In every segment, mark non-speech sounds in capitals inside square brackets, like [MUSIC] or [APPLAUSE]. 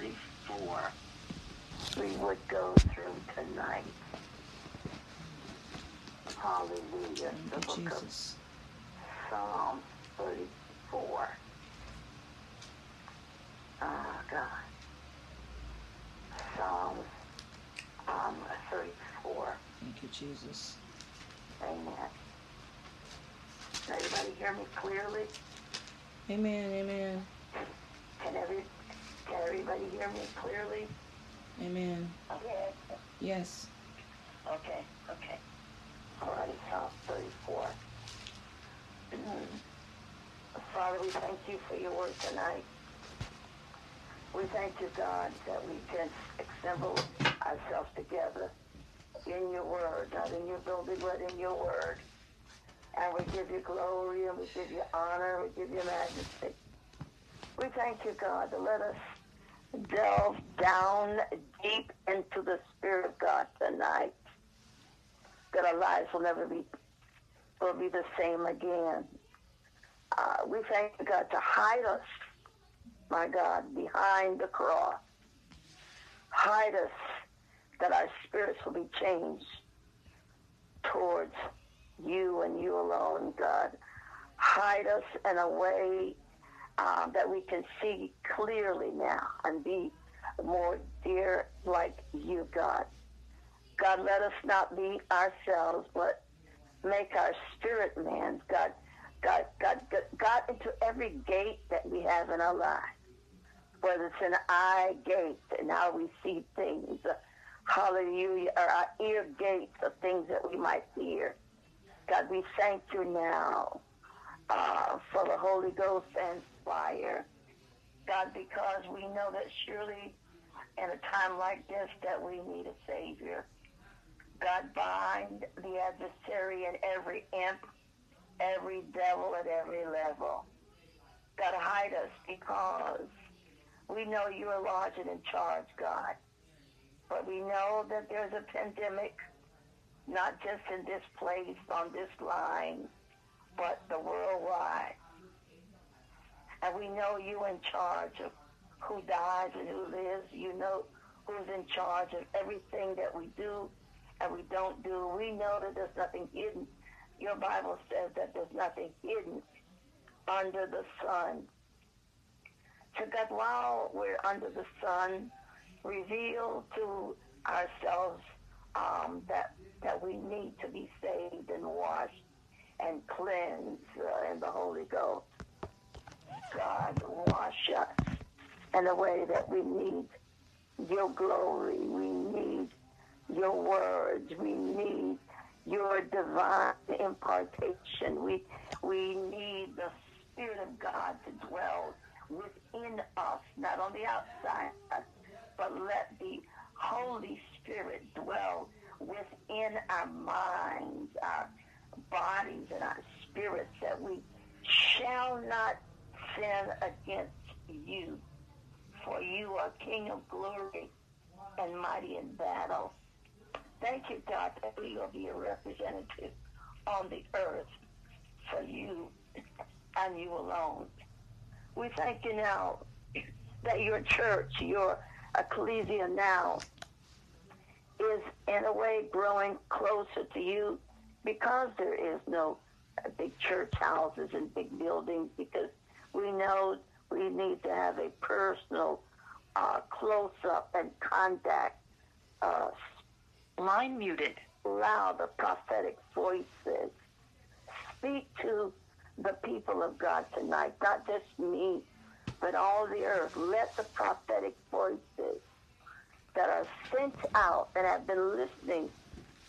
34 we would go through tonight. Hallelujah. Thank the book Jesus. of Psalm 34. Oh, God. Psalms um, 34. Thank you, Jesus. Amen. Can everybody hear me clearly? Amen. Amen. Can every can everybody hear me clearly? Amen. Okay. Yes. Okay, okay. All right, Psalm 34. [CLEARS THROAT] Father, we thank you for your word tonight. We thank you, God, that we can assemble ourselves together in your word, not in your building, but in your word. And we give you glory and we give you honor, we give you majesty. We thank you, God, to let us delve down deep into the Spirit of God tonight. That our lives will never be will be the same again. Uh, we thank God, to hide us, my God, behind the cross. Hide us that our spirits will be changed towards you and you alone, God. Hide us in a way um, that we can see clearly now and be more dear like you, God. God, let us not be ourselves, but make our spirit man, God, God, God, God, God into every gate that we have in our lives, whether it's an eye gate and how we see things, hallelujah, or our ear gates of things that we might hear. God, we thank you now uh, for the Holy Ghost and fire. God, because we know that surely in a time like this that we need a Savior. God, bind the adversary and every imp, every devil at every level. God, hide us because we know you are large and in charge, God. But we know that there's a pandemic, not just in this place, on this line, but the worldwide. And we know you in charge of who dies and who lives. You know who's in charge of everything that we do and we don't do. We know that there's nothing hidden. Your Bible says that there's nothing hidden under the sun. So God, while we're under the sun, reveal to ourselves um, that that we need to be saved and washed and cleansed uh, in the Holy Ghost. God, wash us in a way that we need your glory. We need your words. We need your divine impartation. We we need the Spirit of God to dwell within us, not on the outside, but let the Holy Spirit dwell within our minds, our bodies, and our spirits, that we shall not sin against you. For you are King of glory and mighty in battle. Thank you, God, that we will be a representative on the earth for you and you alone. We thank you now that your church, your ecclesia now, is in a way growing closer to you because there is no big church houses and big buildings because we know we need to have a personal uh, close up and contact. Uh, Line muted. allow the prophetic voices. Speak to the people of God tonight, not just me, but all the earth. Let the prophetic voices that are sent out and have been listening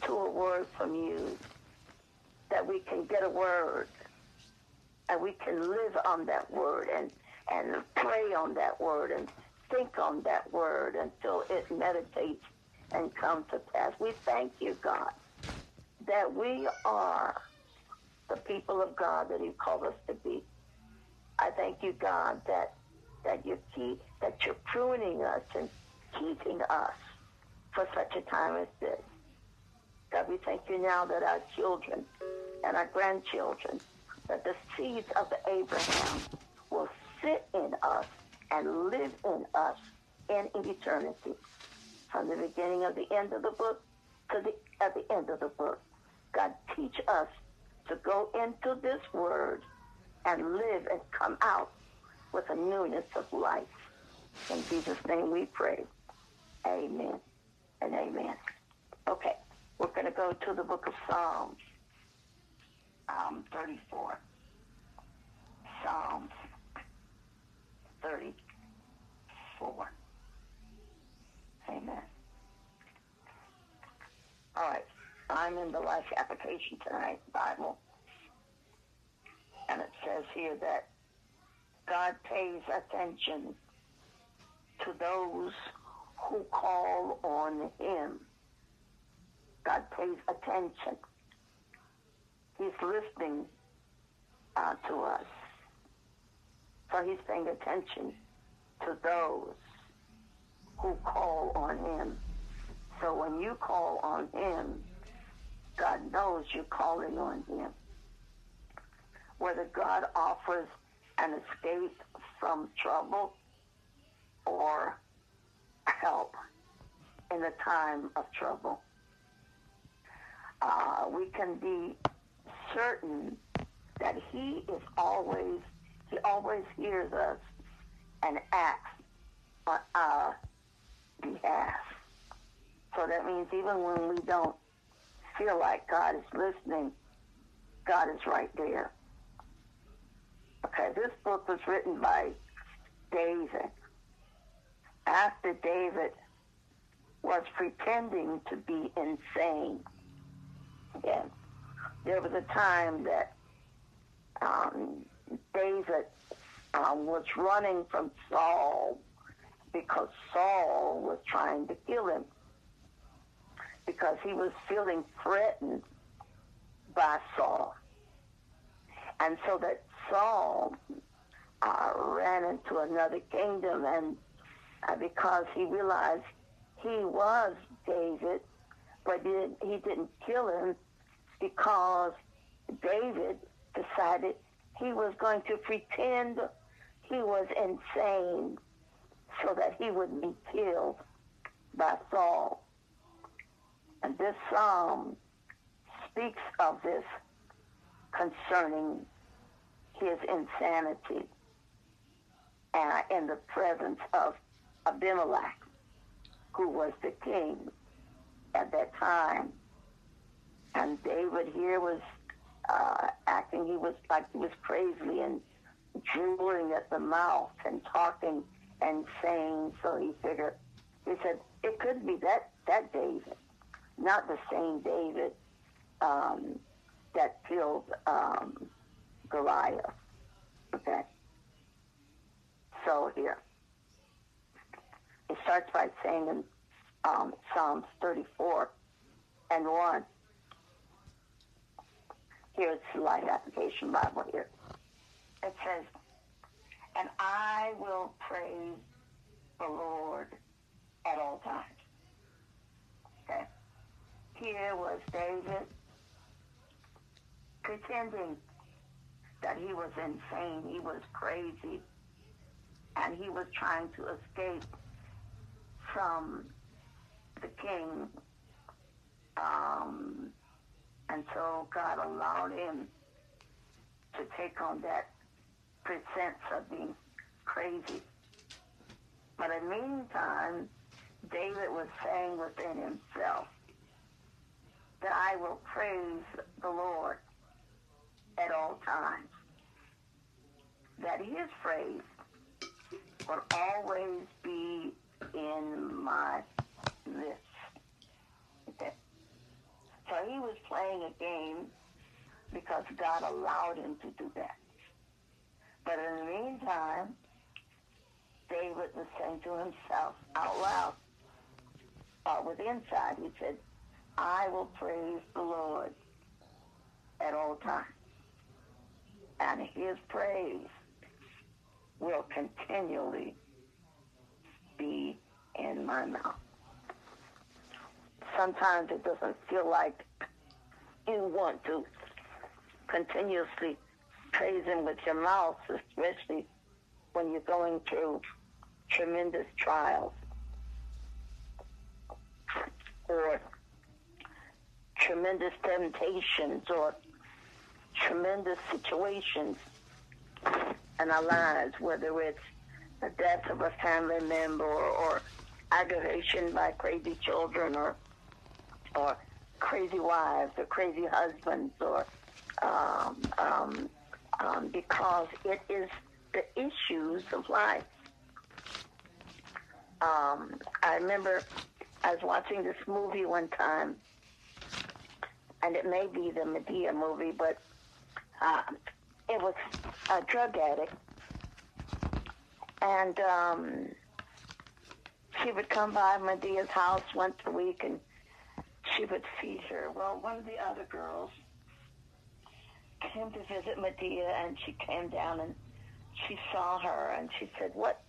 to a word from you, that we can get a word and we can live on that word and, and pray on that word and think on that word until it meditates and comes to pass. We thank you, God, that we are the people of God that you called us to be. I thank you, God, that that you keep that you're pruning us and keeping us for such a time as this. God, we thank you now that our children and our grandchildren, that the seeds of Abraham sit in us and live in us in in eternity, from the beginning of the end of the book to the at the end of the book. God teach us to go into this word and live and come out with a newness of life. In Jesus' name we pray. Amen and amen. Okay, we're going to go to the book of Psalms, um, 34. Psalms 34. Amen. All right, I'm in the life application tonight, Bible. And it says here that God pays attention to those who call on him. God pays attention. He's listening uh, to us. So he's paying attention to those who call on him. So when you call on him, God knows you're calling on him. Whether God offers an escape from trouble or help in the time of trouble. Uh, we can be certain that he is always, he always hears us and acts on our behalf. So that means even when we don't feel like God is listening, God is right there. Okay, this book was written by David. After David was pretending to be insane. Again, there was a time that um, David um, was running from Saul because Saul was trying to kill him because he was feeling threatened by Saul. And so that Saul uh, ran into another kingdom, and uh, because he realized he was David, but he didn't, he didn't kill him because David decided he was going to pretend he was insane so that he would be killed by Saul. And this psalm speaks of this concerning his insanity uh, in the presence of Abimelech, who was the king at that time. And David here was uh, acting, he was like he was crazy and drooling at the mouth and talking and saying, so he figured, he said, it could be that, that David, not the same David um, that killed um, Goliath. Okay? So here, it starts by saying in um, Psalms 34 and 1, here's the Life Application Bible here. It says, and I will praise the Lord at all times. Okay? Here was David pretending that he was insane, he was crazy, and he was trying to escape from the king. Um, and so God allowed him to take on that pretense of being crazy. But in the meantime, David was saying within himself that I will praise the Lord at all times. That his praise will always be in my lips. So he was playing a game because God allowed him to do that. But in the meantime, David was saying to himself out loud, uh, with inside, he said, I will praise the Lord at all times. And his praise will continually be in my mouth. Sometimes it doesn't feel like you want to continuously praise him with your mouth, especially when you're going through tremendous trials. or tremendous temptations or tremendous situations in our lives, whether it's the death of a family member or aggravation by crazy children or or crazy wives or crazy husbands or um, um, um, because it is the issues of life. Um, I remember I was watching this movie one time, and it may be the Madea movie, but uh, it was a drug addict, and um, she would come by Madea's house once a week, and she would feed her. Well, one of the other girls came to visit Madea, and she came down and she saw her, and she said, "What,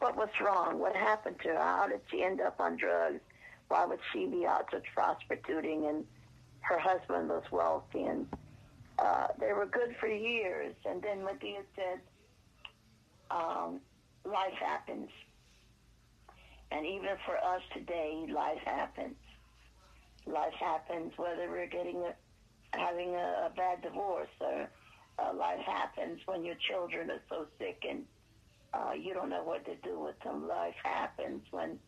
what was wrong? What happened to her? How did she end up on drugs? Why would she be out such prostituting?" And her husband was wealthy, and uh, they were good for years. And then Madea said, um, "Life happens." And even for us today, life happens. Life happens whether we're getting a, having a, a bad divorce or uh, life happens when your children are so sick and uh, you don't know what to do with them. Life happens when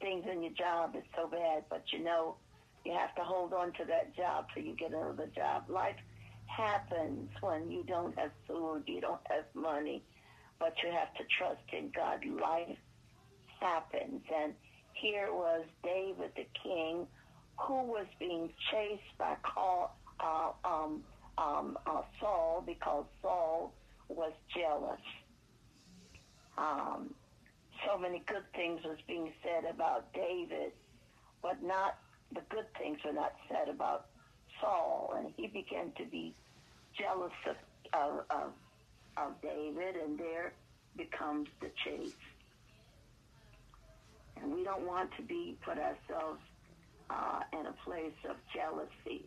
things in your job is so bad, but you know you have to hold on to that job till you get another job. Life happens when you don't have food, you don't have money, but you have to trust in God. Life happens. And here was David the king who was being chased by Call, uh, um, um, uh, Saul because Saul was jealous. Um, so many good things was being said about David, but not the good things were not said about Saul, and he began to be jealous of of, of, of David, and there becomes the chase. And we don't want to be put ourselves uh, in a place of jealousy.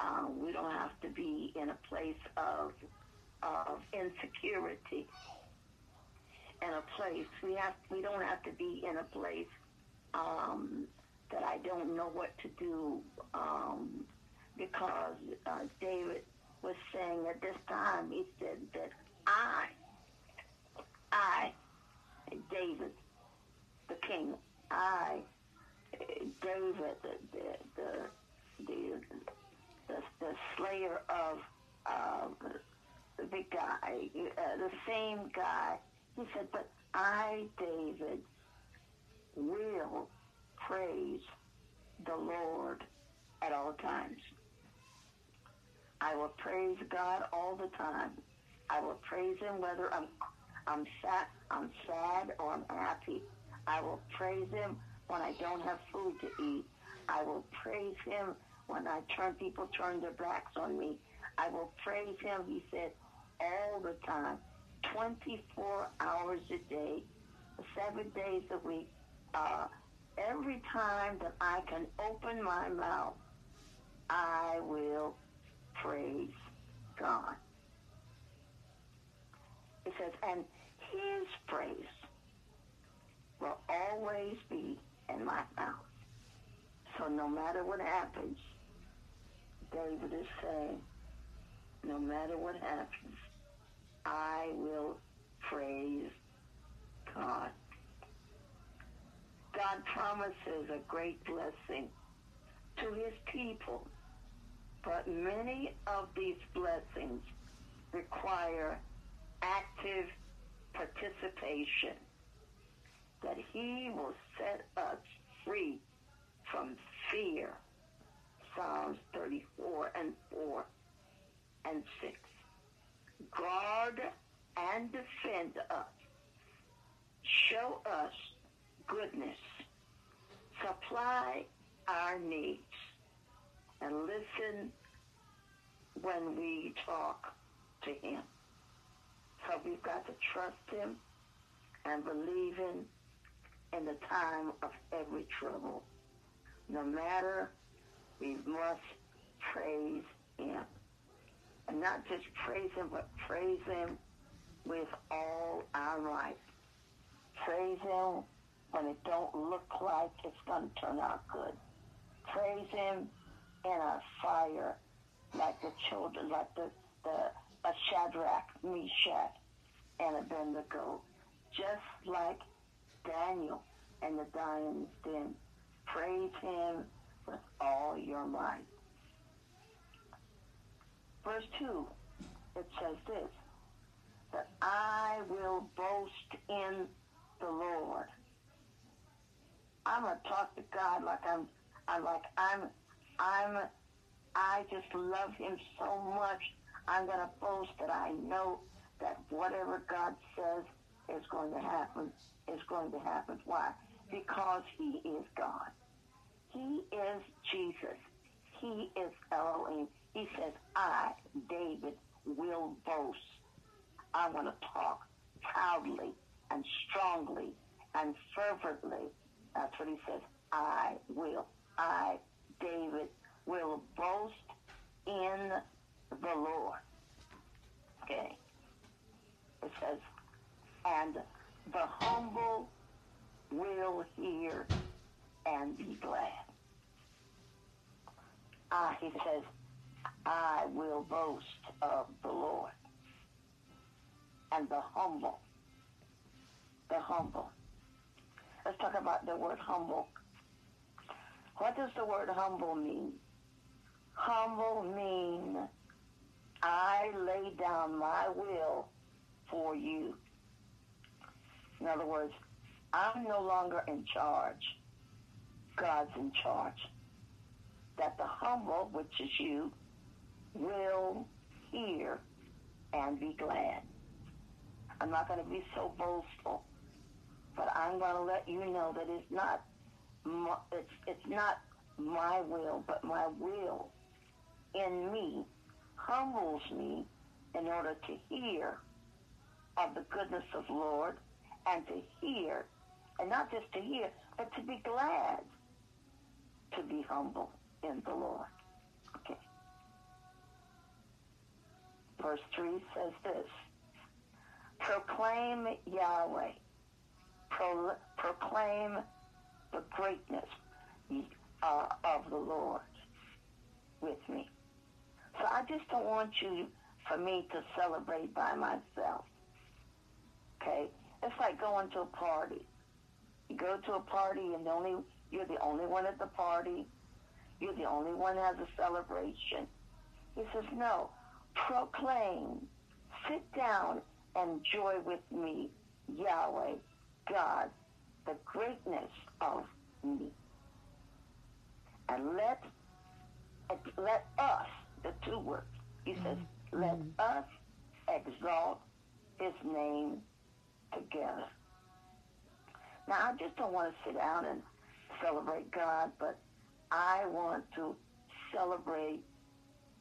Um, we don't have to be in a place of of insecurity. In a place we have we don't have to be in a place um, that I don't know what to do um, because uh, David was saying at this time he said that I I David the king I David, the the the the, the slayer of the big guy, uh, the same guy. He said, "But I, David, will praise the Lord at all times. I will praise God all the time. I will praise Him whether I'm I'm sad, I'm sad or I'm happy. I will praise Him when I don't have food to eat. I will praise him when I turn people turn their backs on me. I will praise him, he said, all the time, 24 hours a day, seven days a week. Uh, every time that I can open my mouth, I will praise God. It says, and his praise will always be in my mouth. So no matter what happens, David is saying, no matter what happens, I will praise God. God promises a great blessing to his people, but many of these blessings require active participation that he will set us free from fear. Psalms 34 and 4 and 6. Guard and defend us. Show us goodness. Supply our needs. And listen when we talk to him. So we've got to trust him and believe him in the time of every trouble. No matter, we must praise him. And not just praise him, but praise him with all our might. Praise him when it don't look like it's going to turn out good. praise him in a fire like the children, like the, the a Shadrach, Meshach, and Abednego, just like Daniel and the dying den. Praise him with all your might. Verse 2, it says this, that I will boast in the Lord. I'm gonna talk to God like I'm, I'm like I'm, I'm, I just love Him so much. I'm gonna boast that I know that whatever God says is going to happen is going to happen. Why? Because He is God. He is Jesus. He is Elohim. He says, I, David, will boast. I want to talk proudly and strongly and fervently. That's what he says. I will. I, David, will boast in the Lord. Okay. It says, and the humble will hear and be glad. Ah, he says, I will boast of the Lord. And the humble. The humble. Let's talk about the word humble. What does the word humble mean? Humble mean I lay down my will for you. In other words, I'm no longer in charge. God's in charge. That the humble, which is you, will hear and be glad. I'm not going to be so boastful, but I'm going to let you know that it's not my, it's it's not my will, but my will in me humbles me in order to hear of the goodness of Lord and to hear, and not just to hear, but to be glad to be humble in the Lord. Okay. Verse 3 says this Proclaim Yahweh, Pro- proclaim the greatness uh, of the Lord with me. So I just don't want you, for me, to celebrate by myself. Okay? It's like going to a party. You go to a party and the only you're the only one at the party. You're the only one that has a celebration. He says, no, proclaim, sit down and joy with me, Yahweh, God, the greatness of me. And let, let us, the two words, he says, mm-hmm. let mm-hmm. us exalt his name together. Now, I just don't want to sit down and celebrate God, but I want to celebrate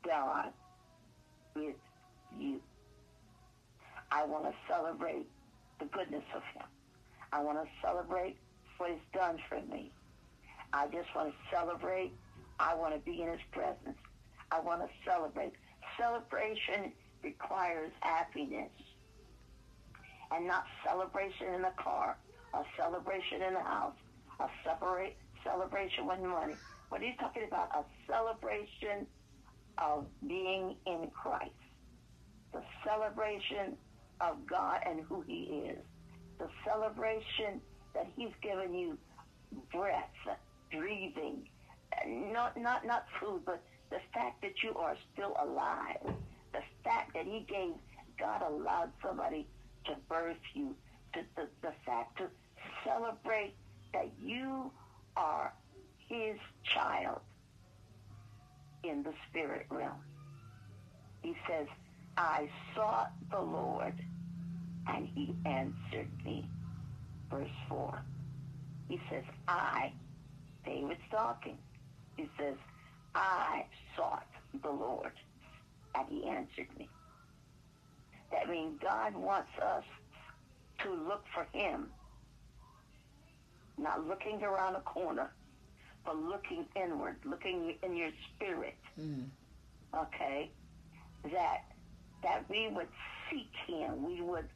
God with you. I want to celebrate the goodness of him. I want to celebrate what he's done for me. I just want to celebrate. I want to be in his presence. I want to celebrate. Celebration requires happiness and not celebration in the car, a celebration in the house, a separate celebration with money. What are you talking about? A celebration of being in Christ. The celebration of God and who he is. The celebration that he's given you breath, breathing, not, not, not food, but the fact that you are still alive. The fact that he gave, God allowed somebody to birth you. The, the, the fact to celebrate that you are his child in the spirit realm. He says, I sought the Lord and he answered me. Verse 4. He says, I, David's talking. He says, I sought the Lord and he answered me. That means God wants us to look for him, not looking around a corner, but looking inward, looking in your spirit. Mm. Okay? That that we would seek him, we would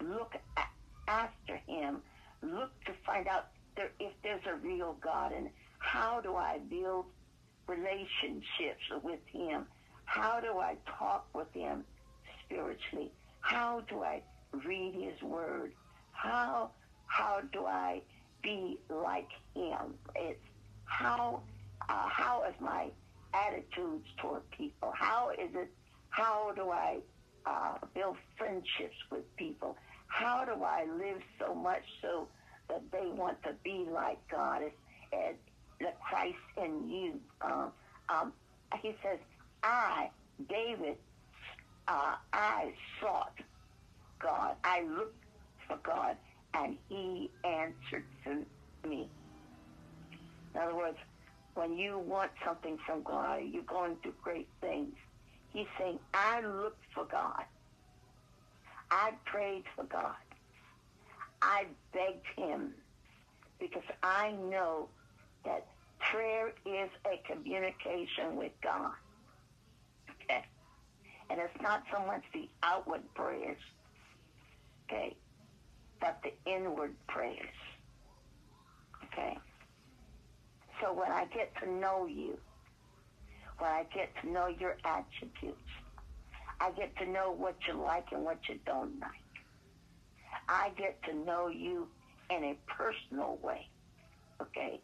look a- after him, look to find out there, if there's a real God and how do I build relationships with him? How do I talk with him spiritually? How do I read his word? How how do I be like him? It's how uh, how is my attitudes toward people? How is it? How do I uh, build friendships with people? How do I live so much so that they want to be like God? It's, it's the Christ in you. Um, um, he says, I, David, uh, I sought God. I looked for God, and He answered to me. In other words, when you want something from God, you're going through great things. He's saying, I looked for God. I prayed for God. I begged him because I know that prayer is a communication with God. And it's not so much the outward prayers, okay, but the inward prayers. Okay? So when I get to know you, when I get to know your attributes, I get to know what you like and what you don't like. I get to know you in a personal way. Okay?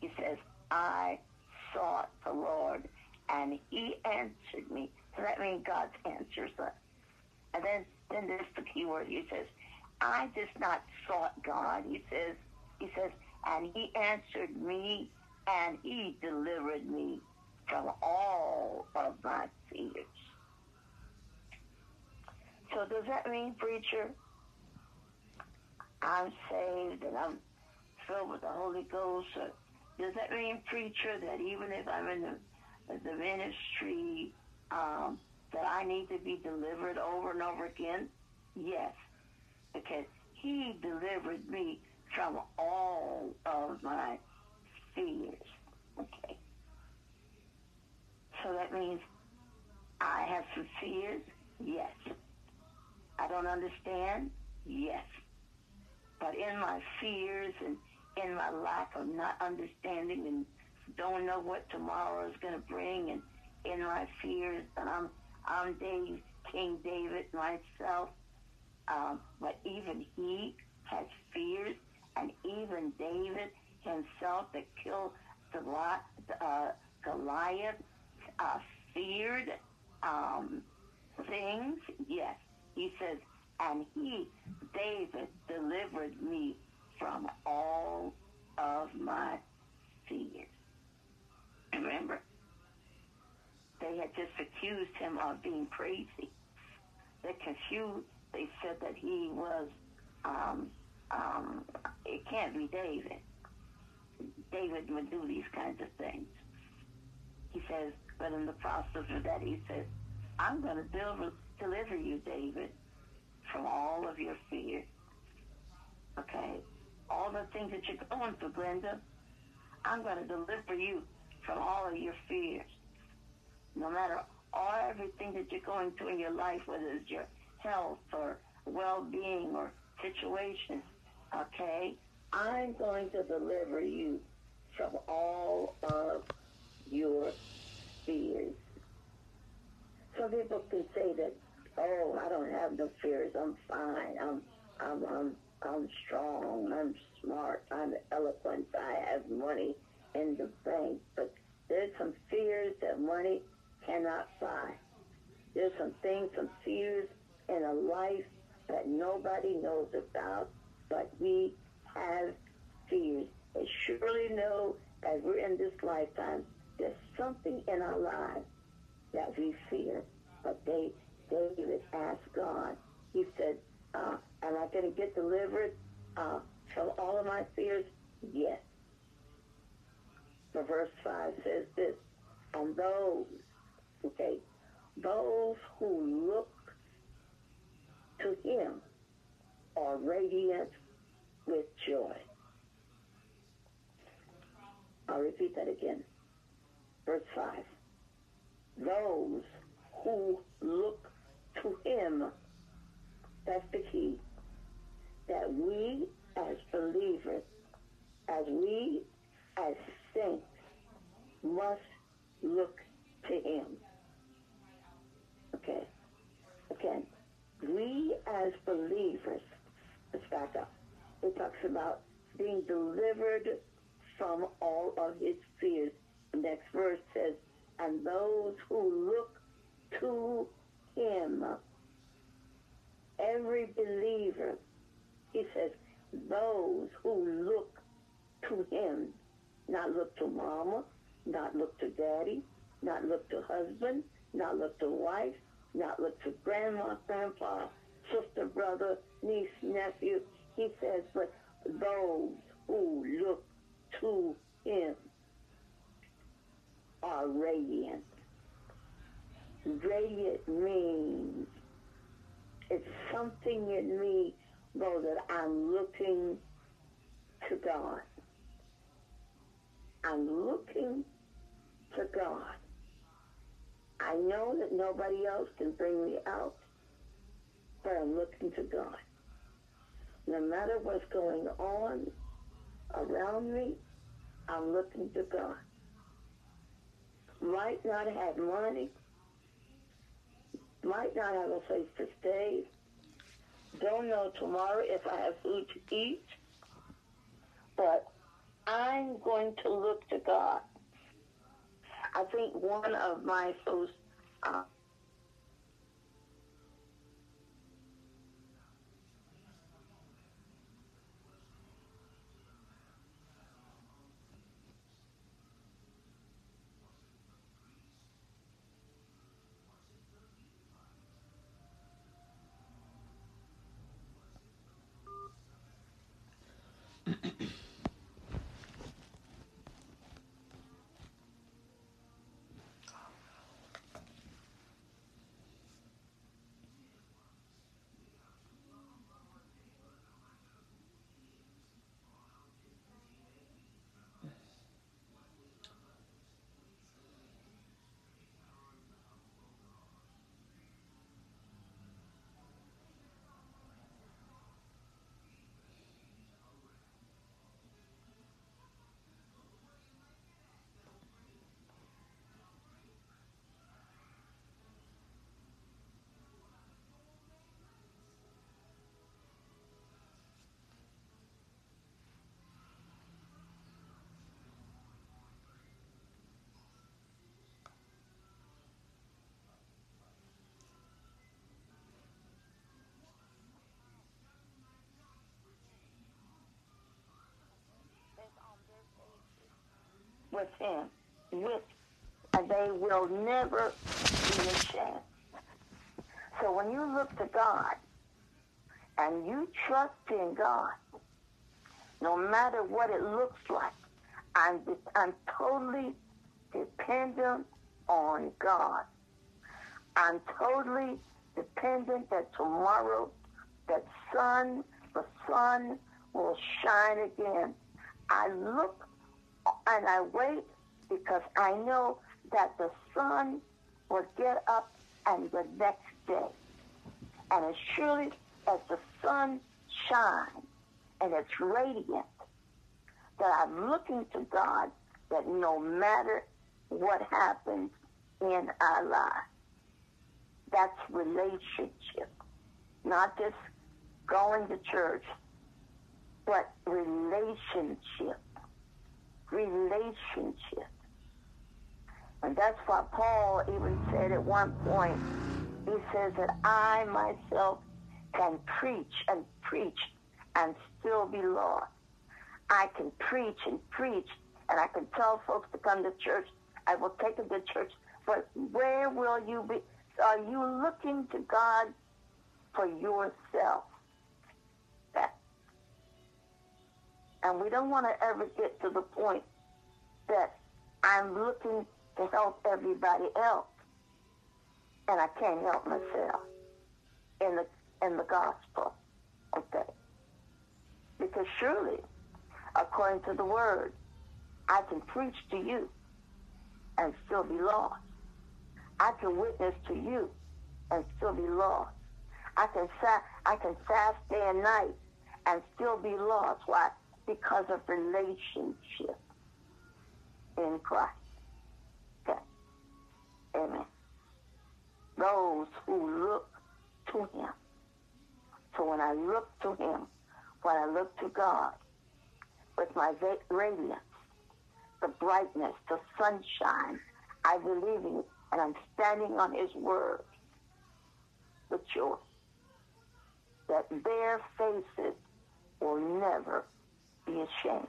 He says, I sought the Lord and he answered me. So that means God answers. And then, then there's the key word. He says, I just not sought God. He says, he says, and he answered me and he delivered me from all of my fears. So does that mean, preacher, I'm saved and I'm filled with the Holy Ghost? Or does that mean, preacher, that even if I'm in the, the ministry, um, that I need to be delivered over and over again? Yes, because he delivered me from all of my fears. Okay. So that means I have some fears? Yes. I don't understand? Yes. But in my fears and in my lack of not understanding and don't know what tomorrow is going to bring and in my fears, and I'm, I'm Dave, King David myself, um, but even he has fears, and even David himself that killed Goliath, uh, Goliath uh, feared um, things. Yes, he says, and he, David, delivered me from all of my fears. Remember, they had just accused him of being crazy. They confused. They said that he was. Um, um, it can't be David. David would do these kinds of things. He says, but in the process of that, he says, I'm going to deliver, deliver you, David, from all of your fears. Okay? All the things that you're going through, Glenda, I'm going to deliver you from all of your fears. No matter all everything that you're going through in your life, whether it's your health or well-being or situation, okay? I'm going to deliver you from all of your fears. Some people can say that, oh, I don't have no fears. I'm fine. I'm, I'm, I'm, I'm strong. I'm smart. I'm eloquent. I have money in the bank. But there's some fears that money cannot buy. There's some things, some fears in a life that nobody knows about, but we have fears. And surely know as we're in this lifetime, there's something in our lives that we fear. But they, David asked God, he said, uh, am I going to get delivered uh, from all of my fears? Yes. But verse 5 says this, and those, okay, those who look to him are radiant with joy. I'll repeat that again. Verse 5. Those who look to him, that's the key, that we as believers, as we as saints, must Okay. Again, We as believers, let's back up. It talks about being delivered from all of his fears. The next verse says, and those who look to him, every believer, he says, those who look to him, not look to mama, not look to daddy, not look to husband, not look to wife, not look to grandma, grandpa, sister, brother, niece, nephew. He says, but those who look to him are radiant. Radiant means it's something in me, though, that I'm looking to God. I'm looking to God. I know that nobody else can bring me out, but I'm looking to God. No matter what's going on around me, I'm looking to God. Might not have money, might not have a place to stay, don't know tomorrow if I have food to eat, but I'm going to look to God. I think one of my most uh, with him, and they will never be ashamed. So when you look to God and you trust in God, no matter what it looks like, I'm, I'm totally dependent on God. I'm totally dependent that tomorrow that sun, the sun will shine again. I look and I wait because I know that the sun will get up and the next day. And as surely as the sun shines and it's radiant, that I'm looking to God that no matter what happens in our lives, that's relationship. Not just going to church, but relationship relationship. And that's why Paul even said at one point, he says that I myself can preach and preach and still be lost. I can preach and preach and I can tell folks to come to church. I will take them to church. But where will you be? Are you looking to God for yourself? And we don't want to ever get to the point that I'm looking to help everybody else and I can't help myself in the in the gospel. Okay. Because surely, according to the word, I can preach to you and still be lost. I can witness to you and still be lost. I can I can fast day and night and still be lost. Why? Because of relationship in Christ. Okay. Amen. Those who look to him. So when I look to him, when I look to God with my radiance, the brightness, the sunshine, I believe in and I'm standing on his word with joy. That their faces will never be ashamed.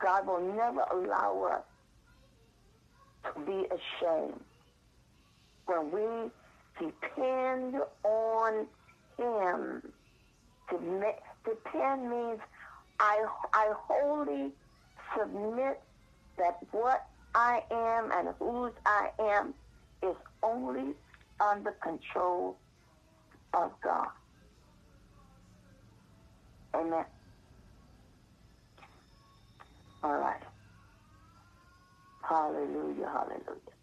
God will never allow us to be ashamed when we depend on him. Depend means I, I wholly submit that what I am and whose I am is only under control of God. Amen. All right. Hallelujah, hallelujah.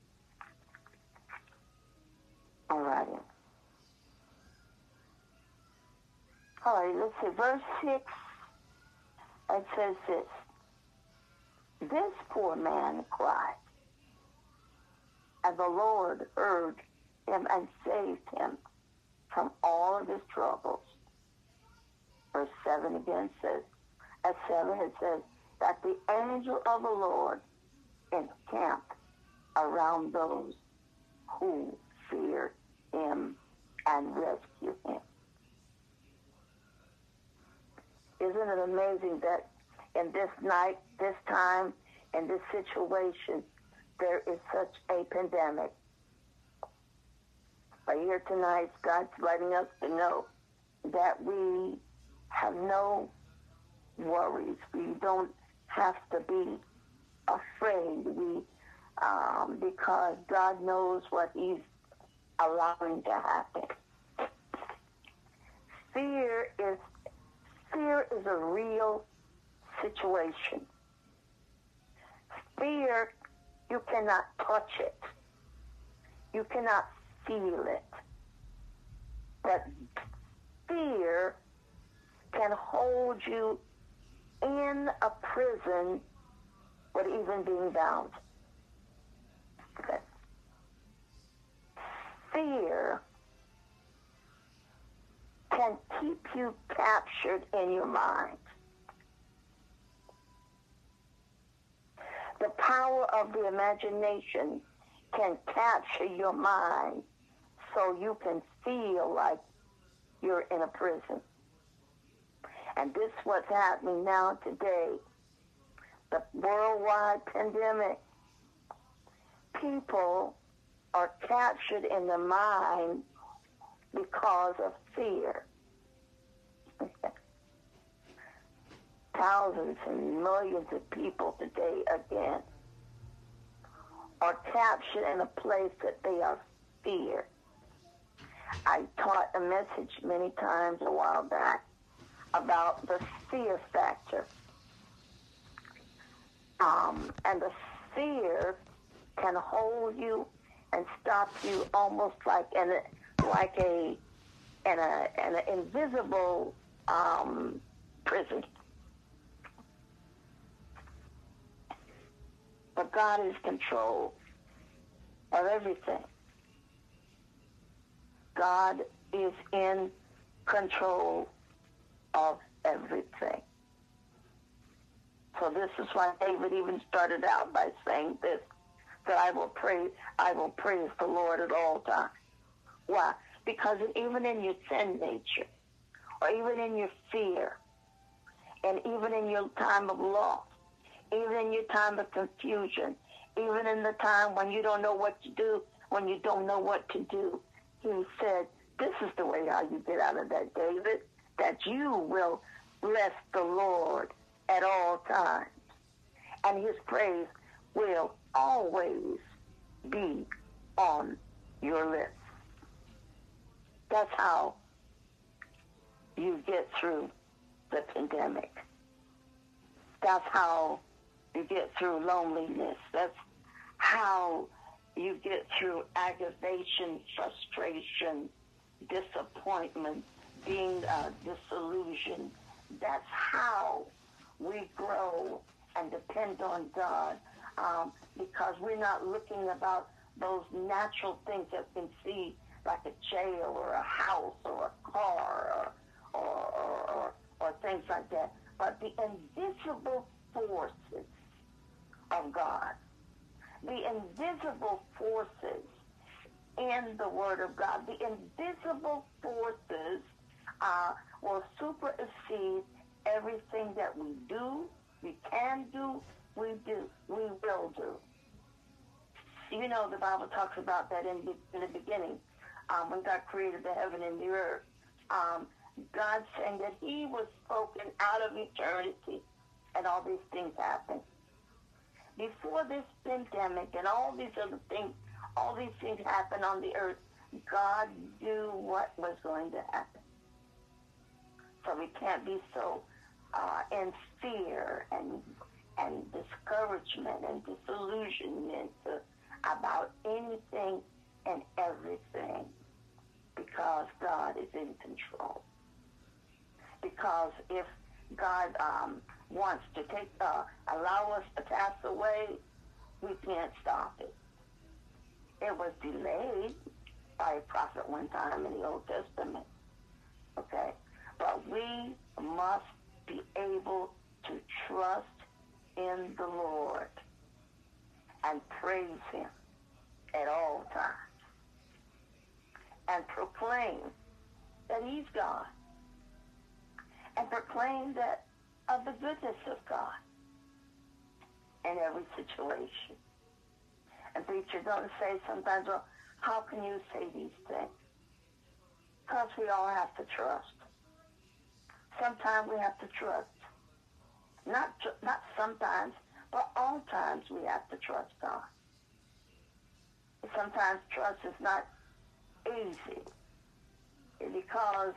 All right. All right, let's see. Verse 6, it says this. This poor man cried, and the Lord heard him and saved him from all of his troubles. Verse 7 again says, at 7 it says, that the angel of the Lord encamped around those who fear him and rescue him. Isn't it amazing that in this night, this time, in this situation, there is such a pandemic. But here tonight, God's letting us to know that we have no worries. We don't have to be afraid. We, um, because God knows what He's allowing to happen. Fear is fear is a real situation. Fear, you cannot touch it. You cannot feel it. But fear can hold you in a prison with even being bound. Fear can keep you captured in your mind. The power of the imagination can capture your mind so you can feel like you're in a prison. And this is what's happening now today. The worldwide pandemic. People are captured in the mind because of fear. [LAUGHS] Thousands and millions of people today, again, are captured in a place that they are fear. I taught a message many times a while back about the fear factor. Um, and the fear can hold you and stop you almost like in a, like a in a an invisible um, prison. But God is control of everything. God is in control of everything. So this is why David even started out by saying this, that I will pray, I will praise the Lord at all times. Why? Because even in your sin nature, or even in your fear, and even in your time of loss, even in your time of confusion, even in the time when you don't know what to do, when you don't know what to do, he said, this is the way how you get out of that, David that you will bless the Lord at all times. And his praise will always be on your lips. That's how you get through the pandemic. That's how you get through loneliness. That's how you get through aggravation, frustration, disappointment, being uh, disillusioned. That's how we grow and depend on God um, because we're not looking about those natural things that we can see like a jail or a house or a car or, or, or, things like that. But the invisible forces of God, the invisible forces in the Word of God, the invisible forces will supersede everything that we do, we can do, we do, we will do. You know, the Bible talks about that in the, in the beginning, um, when God created the heaven and the earth. Um, God saying that He was spoken out of eternity, and all these things happened. Before this pandemic and all these other things, all these things happened on the earth, God knew what was going to happen. So we can't be so uh, in fear and and discouragement and disillusionment about anything and everything because God is in control. Because if God um, wants to take uh, allow us to pass away, we can't stop it. It was delayed by a prophet one time in the Old Testament. Okay? But we must be able to trust in the Lord and praise him at all times and proclaim that he's God and proclaim that of the goodness of God in every situation. And preacher don't say sometimes, well, how can you say these things? Because we all have to trust. Sometimes we have to trust. Not not sometimes, but all times we have to trust God. Sometimes trust is not easy because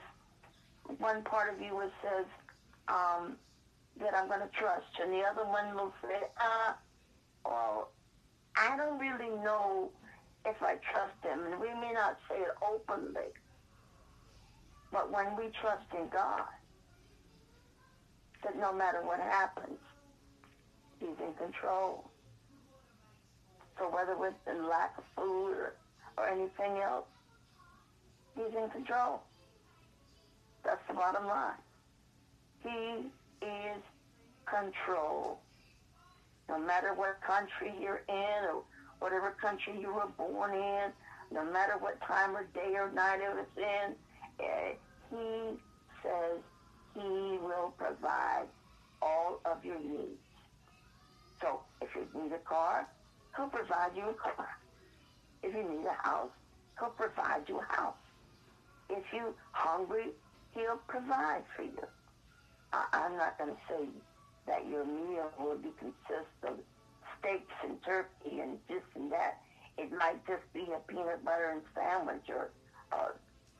one part of you says um, that I'm going to trust, and the other one will say, uh, well, I don't really know if I trust him, and we may not say it openly, but when we trust in God, that no matter what happens, he's in control. So whether it's in lack of food or, or anything else, he's in control. That's the bottom line. He is control. No matter what country you're in or whatever country you were born in, no matter what time or day or night it was in, uh, he says he will provide all of your needs. So if you need a car, he'll provide you a car. If you need a house, he'll provide you a house. If you're hungry, he'll provide for you. I, I'm not going to say that your meal will be consist of steaks and turkey and this and that. It might just be a peanut butter and sandwich or uh,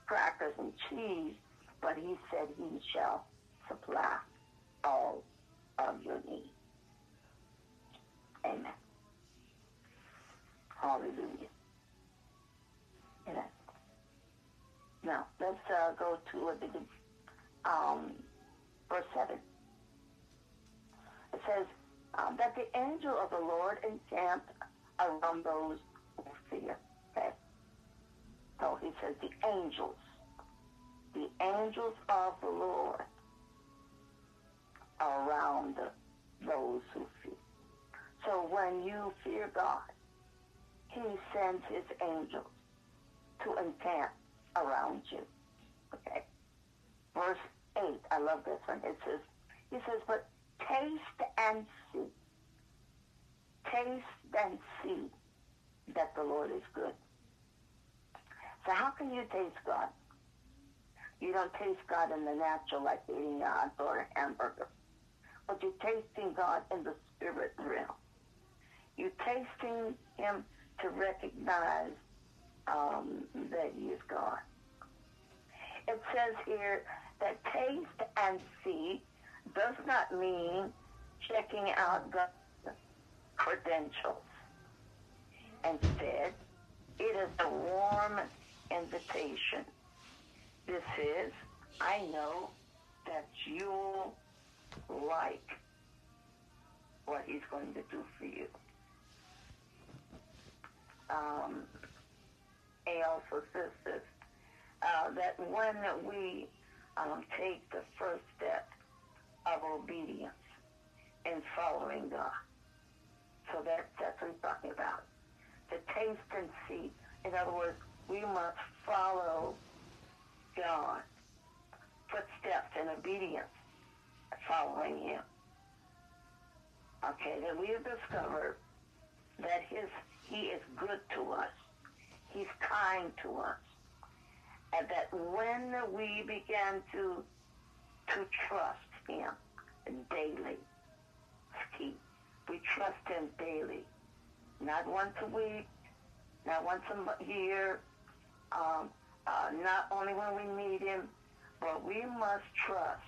crackers and cheese, but he said he shall supply all of your needs. Amen. Hallelujah. Amen. Now, let's uh, go to um, verse 7. It says, um, that the angel of the Lord encamped around those who fear. Okay? So he says the angels, the angels of the Lord around those who fear. So when you fear God, he sends his angels to encamp around you. Okay? Verse 8, I love this one. It says, he says, but taste and see. Taste and see that the Lord is good. So how can you taste God? You don't taste God in the natural like eating a hot dog or hamburger. But you're tasting God in the spirit realm. You're tasting him to recognize um, that he is God. It says here that taste and see does not mean checking out the credentials. Instead, it is a warm invitation. This is, I know that you'll like what he's going to do for you. Um, he also says this, uh, that when we um, take the first step of obedience and following God. So that, that's what he's talking about. To taste and see. In other words, we must follow God. Footsteps and obedience, following him. Okay, then we have discovered that his he is good to us. He's kind to us. And that when we begin to to trust him daily, he, we trust him daily. Not once a week, not once a year, um, uh, not only when we need him, but we must trust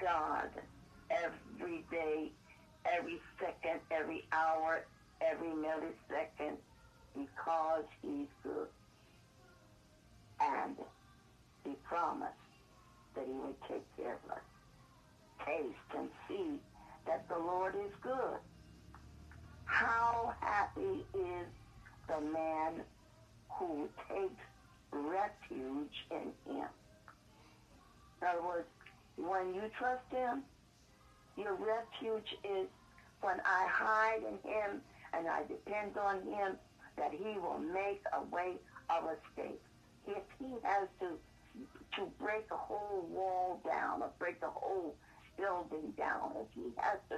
God every day, every second, every hour, every millisecond, because he's good. And he promised that he would take care of us. Taste and see that the Lord is good. How happy is the man who takes refuge in him. In other words, when you trust him, your refuge is when I hide in him and I depend on him that he will make a way of escape. If he has to to break a whole wall down or break a whole building down, if he has to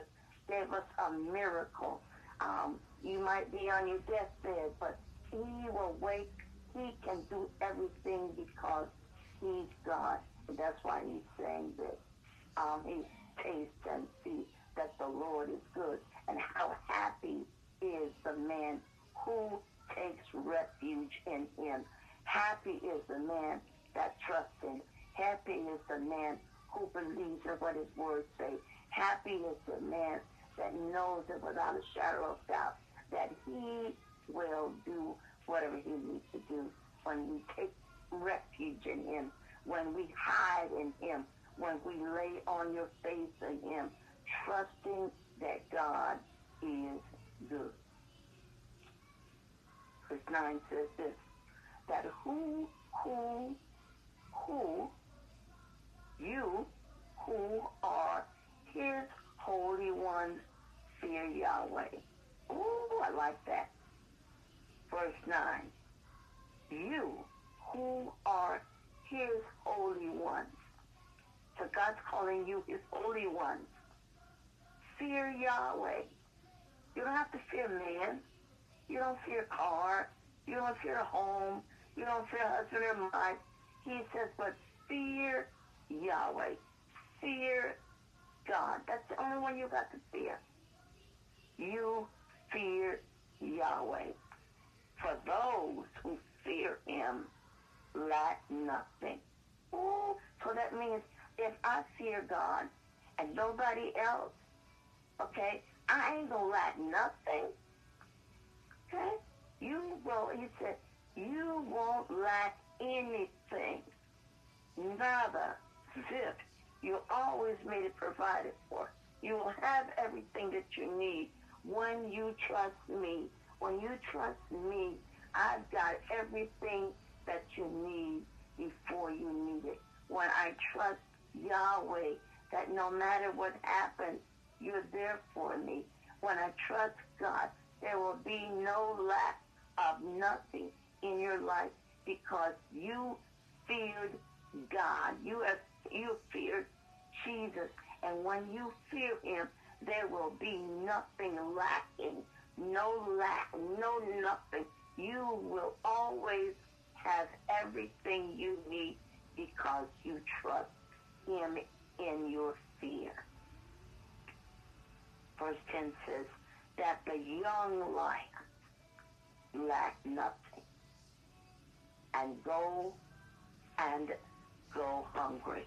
give us a miracle, um, you might be on your deathbed, but he will wake. He can do everything because he's God. And that's why he's saying this. Um, he tastes and see that the Lord is good. And how happy is the man who takes refuge in him. Happy is the man that trusts him. Happy is the man who believes in what his words say. Happy is the man that knows it without a shadow of doubt that he will do whatever he needs to do when we take refuge in him, when we hide in him, when we lay on your face in him, trusting that God is good. Verse 9 says this, that who, who, who, you who are his holy ones fear Yahweh. Ooh, I like that. Verse 9. You who are his holy ones. So God's calling you his holy ones. Fear Yahweh. You don't have to fear man. You don't fear car. You don't fear home. You don't fear husband or wife. He says, but fear Yahweh. Fear God. That's the only one you got to fear. You fear Yahweh. For those who fear him lack nothing. Ooh, so that means if I fear God and nobody else, okay, I ain't gonna lack nothing. Okay? You will, he said, you won't lack anything. Nada. Zip. You're always made it provided for. You will have everything that you need when you trust me. When you trust me, I've got everything that you need before you need it. When I trust Yahweh, that no matter what happens, you're there for me. When I trust God, there will be no lack of nothing in your life because you feared God. You have you feared Jesus. And when you fear him, there will be nothing lacking, no lack, no nothing. You will always have everything you need because you trust him in your fear. Verse 10 says that the young lion lack nothing and go and go hungry.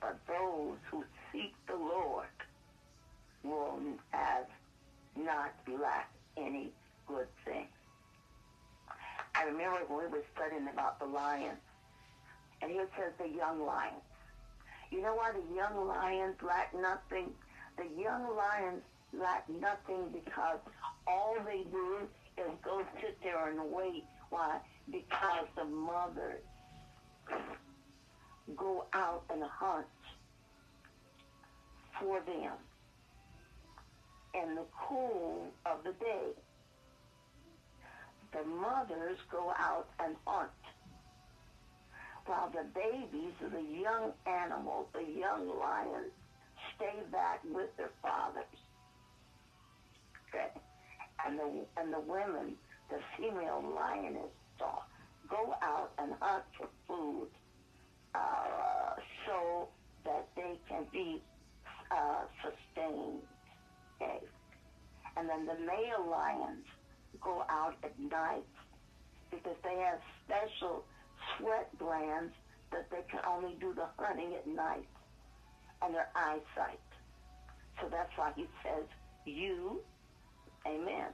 But those who seek the Lord will have not lack any good thing. I remember when we were studying about the lions, and here it says the young lions. You know why the young lions lack nothing? The young lions lack nothing because all they do is go sit there and wait. Why? Because the mothers go out and hunt for them in the cool of the day. The mothers go out and hunt while the babies, the young animals, the young lions, stay back with their fathers. Okay? And the, and the women, the female lioness, go out and hunt for food uh, so that they can be uh, sustained. Okay? And then the male lions go out at night because they have special sweat glands that they can only do the hunting at night and their eyesight. So that's why he says, you, amen,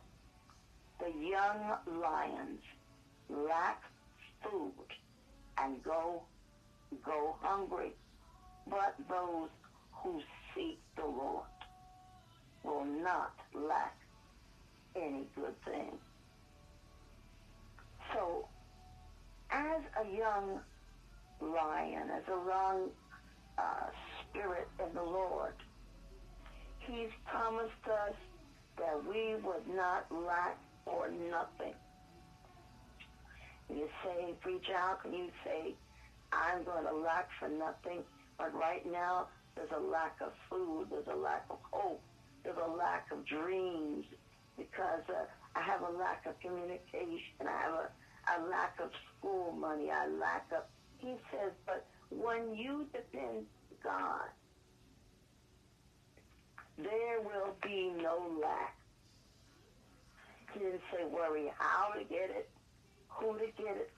the young lions lack food and go, go hungry. But those who seek the Lord will not lack any good thing. So as a young lion, as a young uh, spirit in the Lord, he's promised us that we would not lack for nothing. You say, reach out, and you say, I'm going to lack for nothing. But right now, there's a lack of food. There's a lack of hope. There's a lack of dreams because uh, I have a lack of communication. I have a, a lack of school money. I lack of, he says, but when you depend God, there will be no lack. He didn't say worry how to get it, who to get it,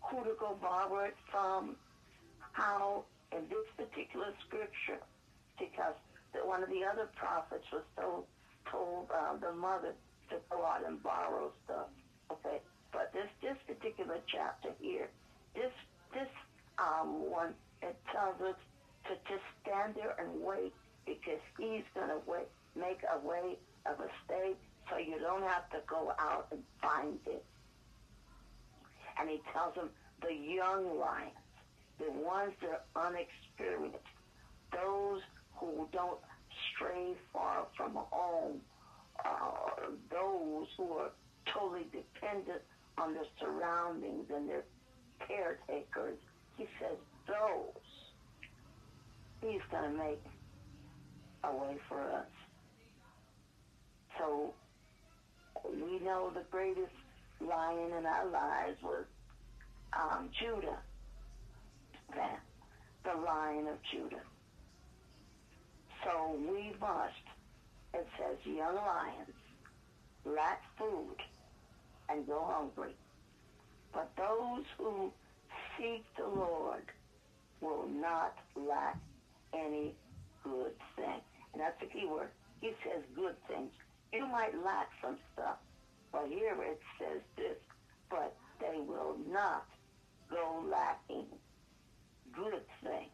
who to go borrow it from, how in this particular scripture, because one of the other prophets was told told uh, the mother to go out and borrow stuff. Okay, but this this particular chapter here, this this um, one, it tells us to just stand there and wait because he's to wait, make a way of a escape so you don't have to go out and find it. And he tells them the young lions, the ones that are unexperienced, those who don't stray far from home, uh, those who are totally dependent on their surroundings and their caretakers. He says those he's going to make a way for us. So we know the greatest lion in our lives was um, Judah, that, the lion of Judah. So we must, it says, young lions lack food and go hungry. But those who seek the Lord will not lack any good thing. And that's the key word. He says good things. You might lack some stuff, but here it says this, but they will not go lacking good things.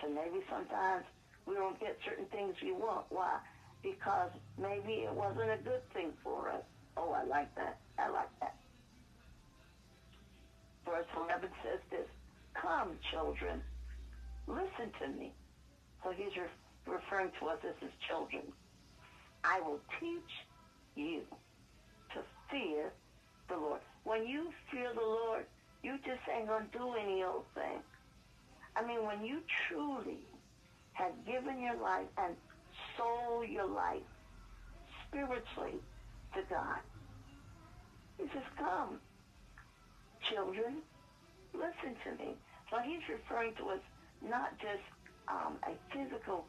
So maybe sometimes we don't get certain things we want. Why? Because maybe it wasn't a good thing for us. Oh, I like that. I like that. Verse 11 says this, Come, children, listen to me. So he's re- referring to us as his children. I will teach you to fear the Lord. When you fear the Lord, you just ain't going to do any old thing. I mean, when you truly have given your life and sold your life spiritually to God, he says, come, children, listen to me. So he's referring to us not just um, a physical,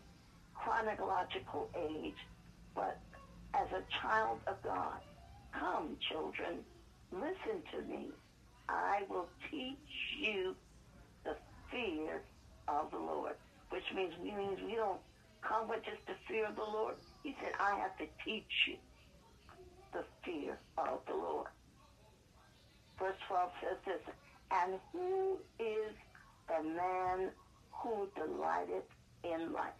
chronological age, but as a child of God. Come, children, listen to me. I will teach you the fear of the Lord, which means we means we don't come with just the fear of the Lord. He said, I have to teach you the fear of the Lord. Verse 12 says this, and who is the man who delighted in life?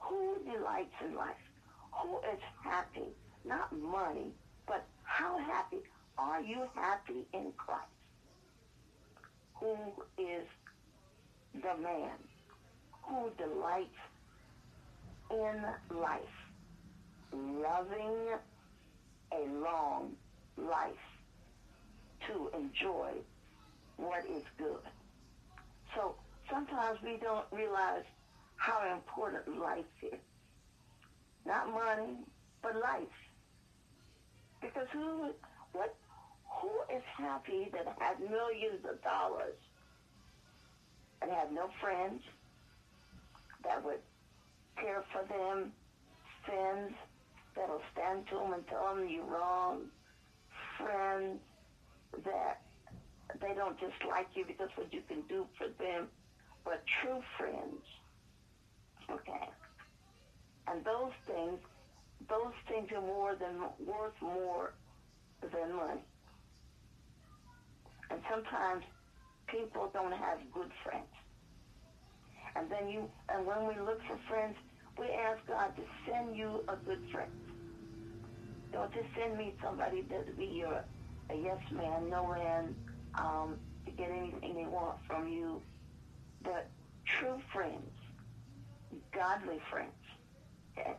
Who delights in life? Who is happy? Not money, but how happy? Are you happy in Christ? Who is the man who delights in life, loving a long life to enjoy what is good. So sometimes we don't realize how important life is. Not money, but life. Because who, what, who is happy that has millions of dollars and have no friends that would care for them, friends that'll stand to them and tell them you're wrong, friends that they don't just like you because what you can do for them, but true friends. Okay. And those things, those things are more than worth more than money. And sometimes people don't have good friends. And then you, and when we look for friends, we ask God to send you a good friend. Don't just send me somebody that'll be your a yes man, no man, um, to get anything they want from you. But true friends, godly friends. Okay?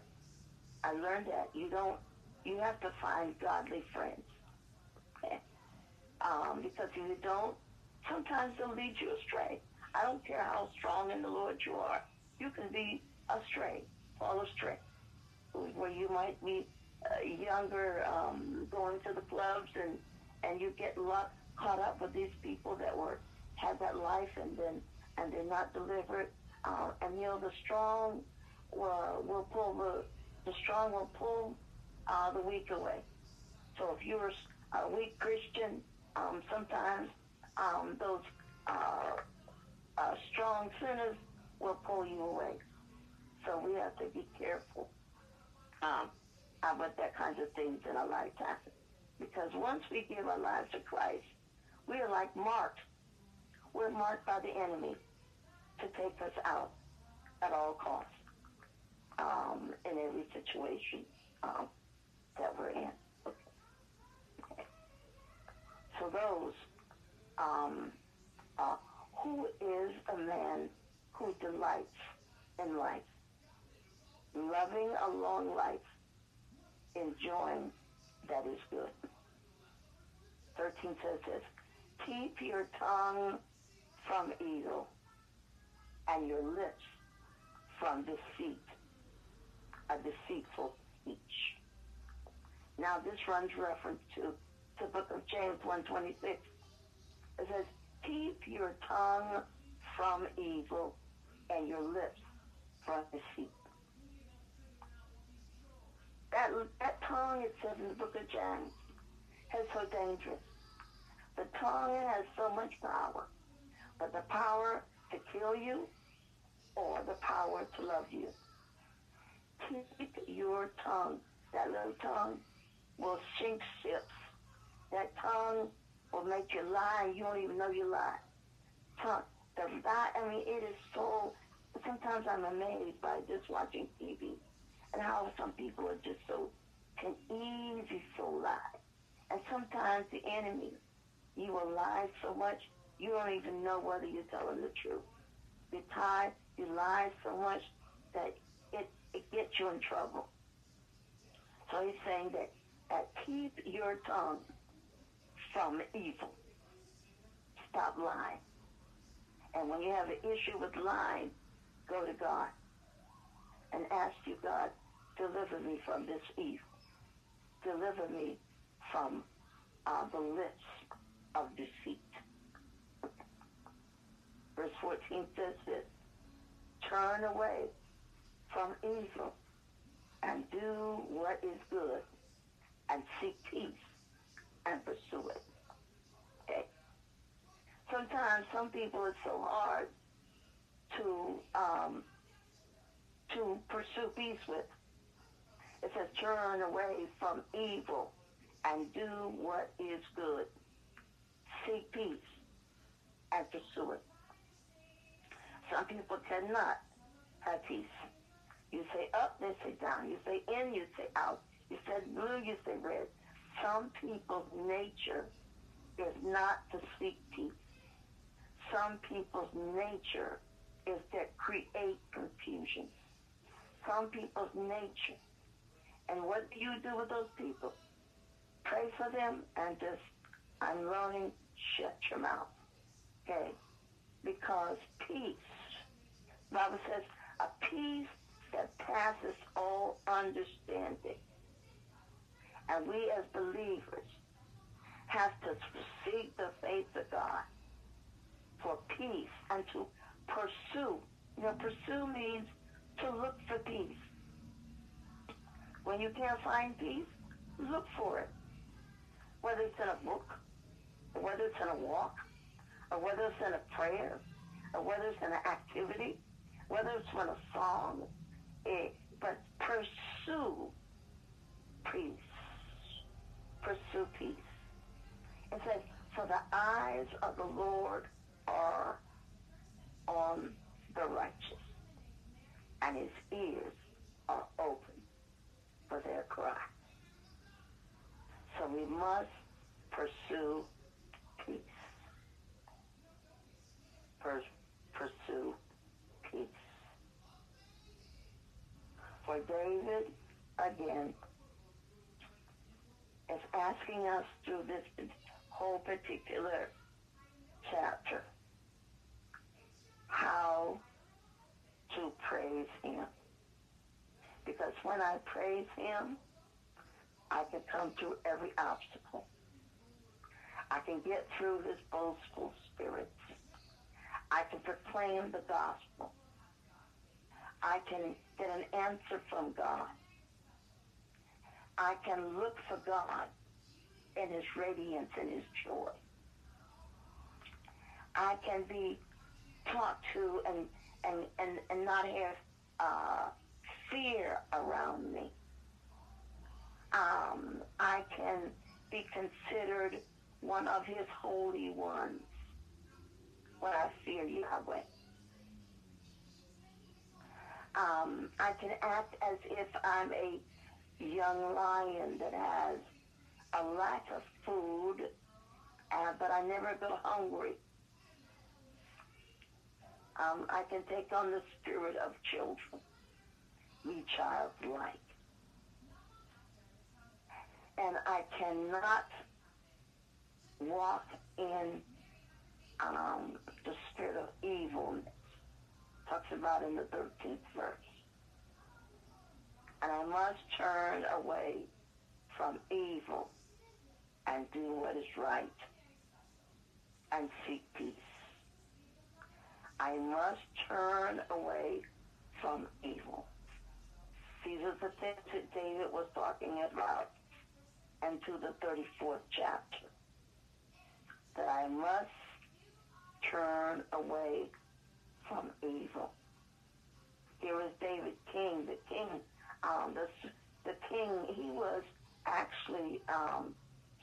I learned that you don't, you have to find godly friends. Um, because if you don't, sometimes they'll lead you astray. I don't care how strong in the Lord you are, you can be astray, fall astray, where you might be uh, younger, um, going to the clubs and and you get lot, caught up with these people that were had that life and then and they're not delivered. Uh, and you know the strong will, will pull the the strong will pull uh, the weak away. So if you're a weak Christian, um, sometimes um, those uh, uh, strong sinners will pull you away. So we have to be careful um, about that kind of things in our lifetime. Because once we give our lives to Christ, we are like marked. We're marked by the enemy to take us out at all costs um, in every situation um, that we're in. Okay. So those, um, uh, who is a man who delights in life, loving a long life, enjoying that is good. 13 says this, keep your tongue from evil and your lips from deceit, a deceitful speech. Now this runs reference to the book of James 126. It says, keep your tongue from evil and your lips from deceit. That, that tongue, it says in the book of James, is so dangerous. The tongue has so much power, but the power to kill you or the power to love you. Keep your tongue. That little tongue will sink ships. That tongue will make you lie and you don't even know you lie. Tongue, the lie, I mean, it is so, sometimes I'm amazed by just watching TV and how some people are just so, can easy so lie. And sometimes the enemy, you will lie so much, you don't even know whether you're telling the truth. You tie, you lie so much that it, it gets you in trouble. So he's saying that, that keep your tongue from evil. Stop lying. And when you have an issue with lying, go to God and ask you, God, deliver me from this evil. Deliver me from uh, the lips of deceit. Verse 14 says this, turn away from evil and do what is good and seek peace and pursue it. Okay? Sometimes some people it's so hard to um, to pursue peace with. It says turn away from evil and do what is good. Seek peace and pursue it. Some people cannot have peace. You say up, they say down. You say in, you say out. You say blue, you say red. Some people's nature is not to seek peace. Some people's nature is that create confusion. Some people's nature. And what do you do with those people? Pray for them and just, I'm learning, shut your mouth. Okay? Because peace, Bible says, a peace that passes all understanding. And we as believers have to seek the faith of God for peace and to pursue. You know, pursue means to look for peace. When you can't find peace, look for it. Whether it's in a book, or whether it's in a walk, or whether it's in a prayer, or whether it's in an activity, whether it's in a song, it, but pursue peace. Pursue peace. It says, for the eyes of the Lord are on the righteous, and his ears are open for their cry. So we must pursue peace. Pers- pursue peace. For David, again, is asking us through this whole particular chapter how to praise him. Because when I praise him, I can come through every obstacle. I can get through his boastful spirits. I can proclaim the gospel. I can get an answer from God. I can look for God in his radiance and his joy. I can be talked to and, and, and, and not have uh, fear around me. Um, I can be considered one of his holy ones when I fear Yahweh. Um, I can act as if I'm a young lion that has a lack of food, uh, but I never go hungry. Um, I can take on the spirit of children, be childlike. And I cannot walk in um, the spirit of evilness. Talks about in the 13th verse. And I must turn away from evil and do what is right and seek peace. I must turn away from evil. These are the things that David was talking about into the 34th chapter. That I must turn away from evil. Here is David King, the king, um, the, the king, he was actually um,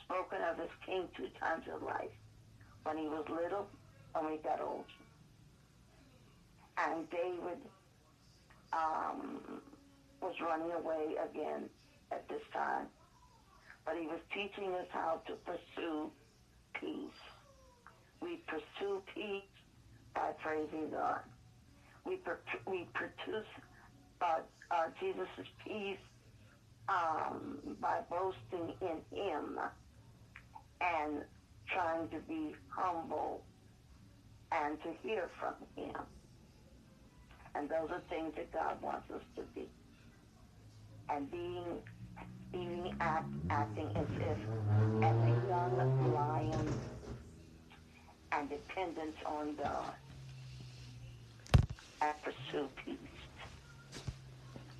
spoken of as king two times in life. When he was little and when he got old. And David um, was running away again at this time. But he was teaching us how to pursue peace. We pursue peace by praising God. We, per- we produce uh, uh, Jesus' peace um, by boasting in him and trying to be humble and to hear from him. And those are things that God wants us to be. And being, being act, acting as if as a young lion and dependence on God and pursue peace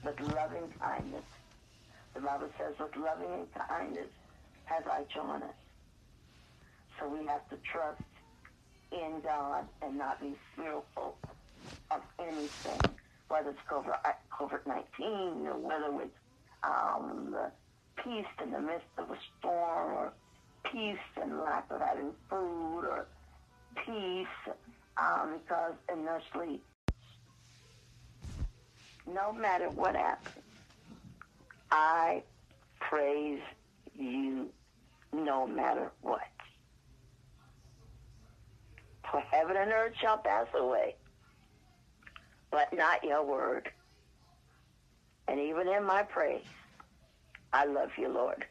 with loving kindness. The Bible says with loving and kindness has I drawn us. So we have to trust in God and not be fearful of anything, whether it's COVID-19 or whether it's um, peace in the midst of a storm or peace and lack of having food or peace um, because in their sleep. No matter what happens, I praise you no matter what. For heaven and earth shall pass away, but not your word. And even in my praise, I love you, Lord.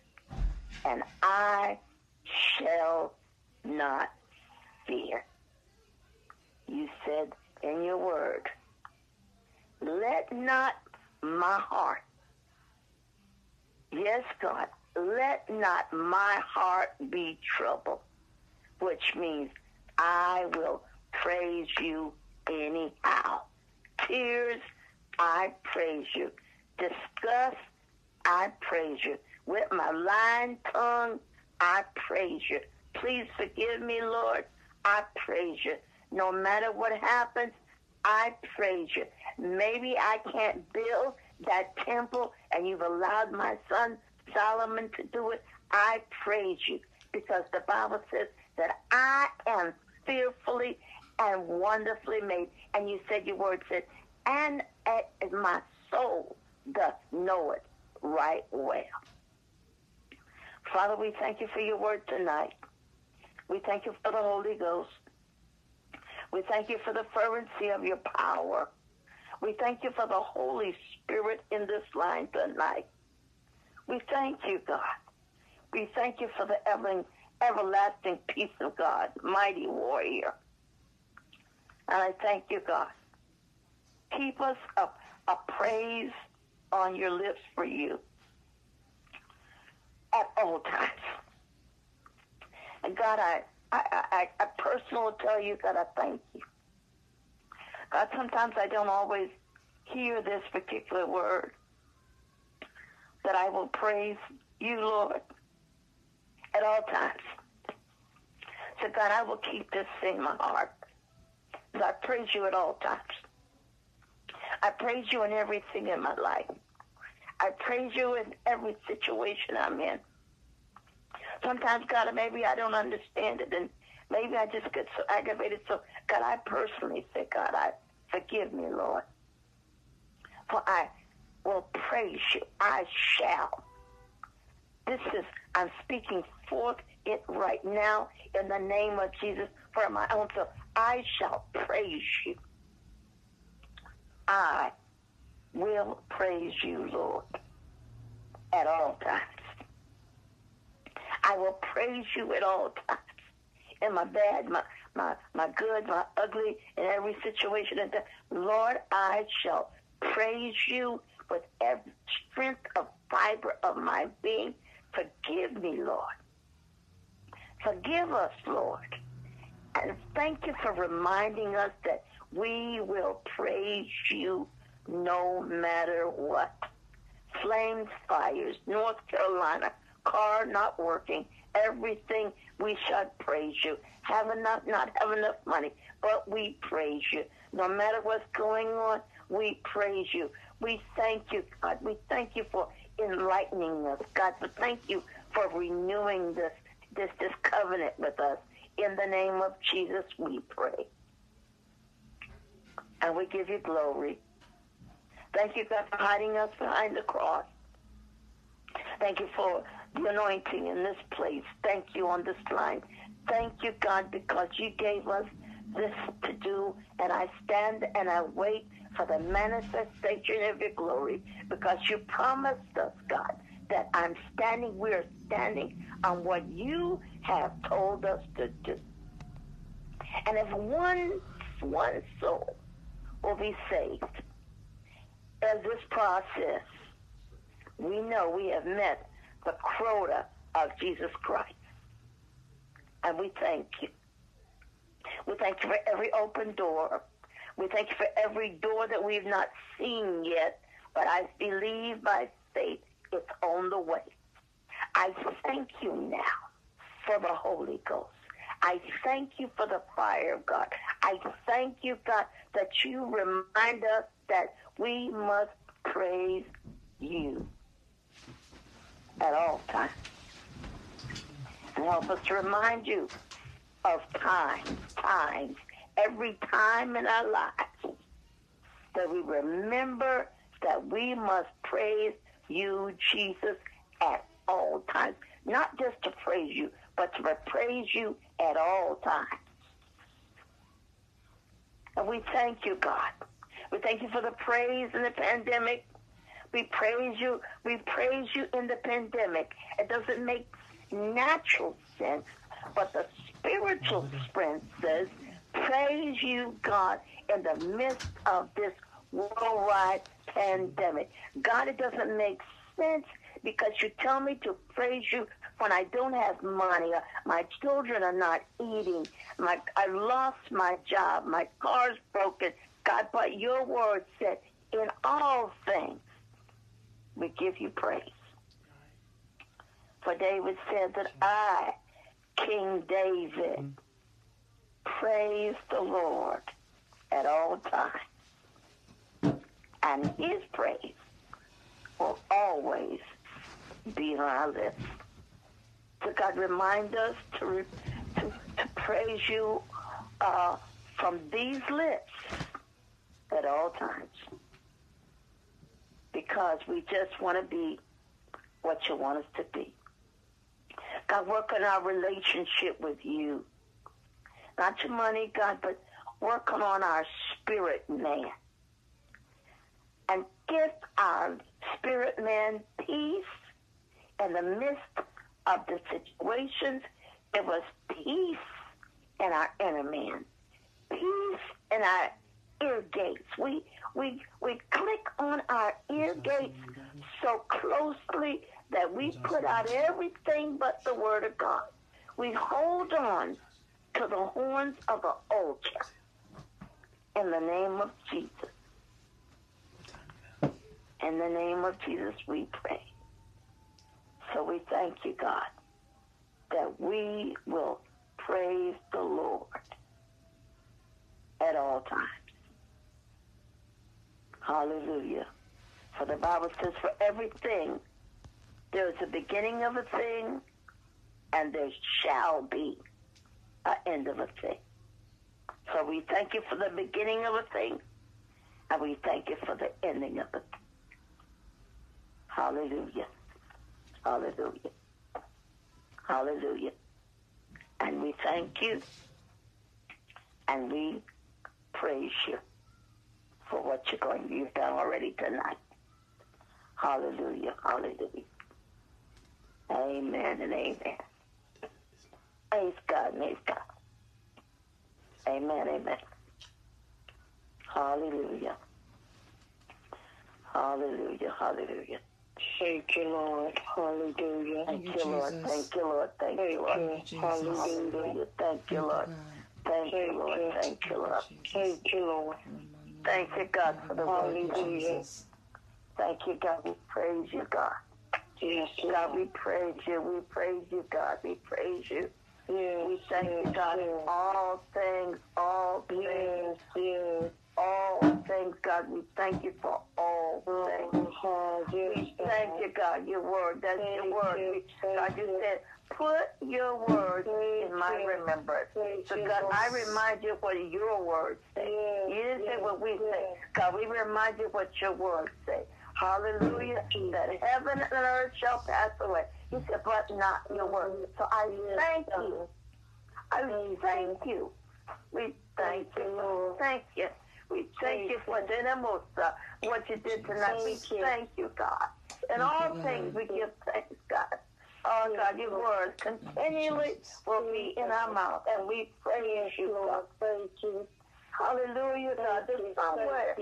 And I shall not fear. You said in your word, let not my heart, yes, God, let not my heart be troubled, which means I will praise you anyhow. Tears, I praise you. Disgust, I praise you. With my lying tongue, I praise you. Please forgive me, Lord. I praise you. No matter what happens, I praise you. Maybe I can't build that temple and you've allowed my son Solomon to do it. I praise you because the Bible says that I am fearfully and wonderfully made. And you said your word said, and my soul doth know it right well. Father, we thank you for your word tonight. We thank you for the Holy Ghost. We thank you for the fervency of your power. We thank you for the Holy Spirit in this line tonight. We thank you, God. We thank you for the ever, everlasting peace of God, mighty warrior. And I thank you, God. Keep us a, a praise on your lips for you at all times. And God, I, I, I, I personally tell you, God, I thank you. Sometimes I don't always hear this particular word, that I will praise you, Lord, at all times. So, God, I will keep this in my heart. I praise you at all times. I praise you in everything in my life. I praise you in every situation I'm in. Sometimes, God, maybe I don't understand it, and maybe I just get so aggravated. So, God, I personally say, God, I forgive me, Lord. For I will praise you. I shall. This is, I'm speaking forth it right now in the name of Jesus for my own self. I shall praise you. I will praise you, Lord, at all times. I will praise you at all times. In my bad, my, my, my good, my ugly, in every situation. And Lord, I shall praise you with every strength of fiber of my being. Forgive me, Lord. Forgive us, Lord. And thank you for reminding us that we will praise you no matter what. Flames, fires, North Carolina, car not working, everything, we shall praise you. Have enough, not have enough money, but we praise you. No matter what's going on, we praise you. We thank you, God. We thank you for enlightening us, God. But thank you for renewing this, this, this covenant with us. In the name of Jesus, we pray. And we give you glory. Thank you, God, for hiding us behind the cross. Thank you for the anointing in this place. Thank you on this line. Thank you, God, because you gave us this to do, and I stand and I wait for the manifestation of your glory because you promised us, God, that I'm standing, we're standing on what you have told us to do. And if one, one soul will be saved as this process, we know we have met the quota of Jesus Christ. And we thank you. We thank you for every open door. We thank you for every door that we've not seen yet, but I believe by faith it's on the way. I thank you now for the Holy Ghost. I thank you for the fire of God. I thank you, God, that you remind us that we must praise you at all times. And help us to remind you of times, times, every time in our lives that we remember that we must praise you, Jesus, at all times. Not just to praise you, but to praise you at all times. And we thank you, God. We thank you for the praise in the pandemic. We praise you. We praise you in the pandemic. It doesn't make natural sense, but the spiritual mm-hmm. strength says, praise you, God, in the midst of this worldwide pandemic. God, it doesn't make sense because you tell me to praise you when I don't have money. Uh, my children are not eating. My I lost my job. My car's broken. God, but your word said, in all things, we give you praise. For David said that I, King David, praise the Lord at all times. And his praise will always be on our lips. So God, remind us to, to, to praise you uh, from these lips at all times. Because we just want to be what you want us to be. God, work on our relationship with you. Not your money, God, but work on our spirit man. And give our spirit man peace in the midst of the situations. It was peace in our inner man, peace in our ear gates. We we we click on our ear gates so closely that we put out everything but the word of God. We hold on to the horns of the altar in the name of Jesus. In the name of Jesus, we pray. So we thank you, God, that we will praise the Lord at all times. Hallelujah. For the Bible says, for everything, there's a beginning of a thing, and there shall be an end of a thing. So we thank you for the beginning of a thing, and we thank you for the ending of it. Hallelujah. Hallelujah. Hallelujah. And we thank you, and we praise you for what you're going you've done already tonight. Hallelujah. Hallelujah. Amen and amen. Praise God. Praise God. Amen. Amen. Hallelujah. Hallelujah. Hallelujah. Thank you, Lord. Hallelujah. Thank Thank you, you, Lord. Thank you, Lord. Thank you, Lord. Jesus. Hallelujah. Hallelujah. Thank you, Lord. Thank you, Lord. you. Thank you, Lord. Thank you, Lord. Thank you, God, for the word. You, Hallelujah. Jesus. Thank you, God. We praise you, God. Yes, God, we praise you. We praise you, God. We praise you. Yes, We thank you, yes, God. yes. All things, all things, Yes, yes. All things, God. We thank you for all things. We thank you, God. Your word. That's your word. We- God, you said, put your words Thank in my remembrance. So, God, I remind you what your words say. You didn't say what we say. God, we remind you what your words say. Hallelujah. That heaven and earth shall pass away. He said, but not your word. So I thank you. I thank you. We thank you, Thank you. We thank you for the what you did tonight. We Thank you. thank you, God. In Thank all things, we give thanks, God. Oh, God, your words continually Jesus. will be in our mouth, and we praise you, God. Thank you. Hallelujah, God. There's somewhere,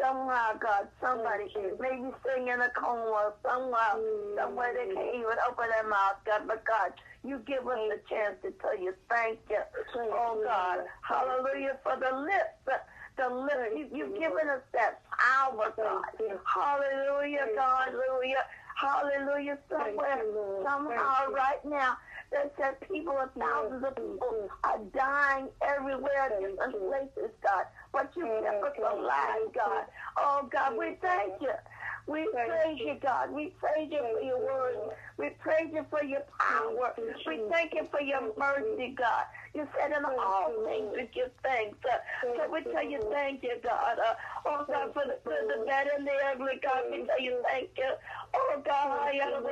somehow, God, somebody maybe sing in a coma, somewhere, Mm. somewhere they can't even open their mouth, God. But God, you give us a chance to tell you thank you. Oh God, hallelujah for the lips. Lips. You, you've given us that power, God. Hallelujah, God. Hallelujah. Hallelujah. Somewhere, somehow, right now, that said people, thousands of people are dying everywhere, different places, God. But you kept us alive, God. Oh, God, we thank you. We praise you. God. We praise you for your word. We praise you for your power. We thank you for your mercy, God. You said in all things we give thanks. Uh, so we tell you thank you, God. Uh, oh, God, for the good, the bad, and the ugly, God, we tell you thank you. Oh, God, I am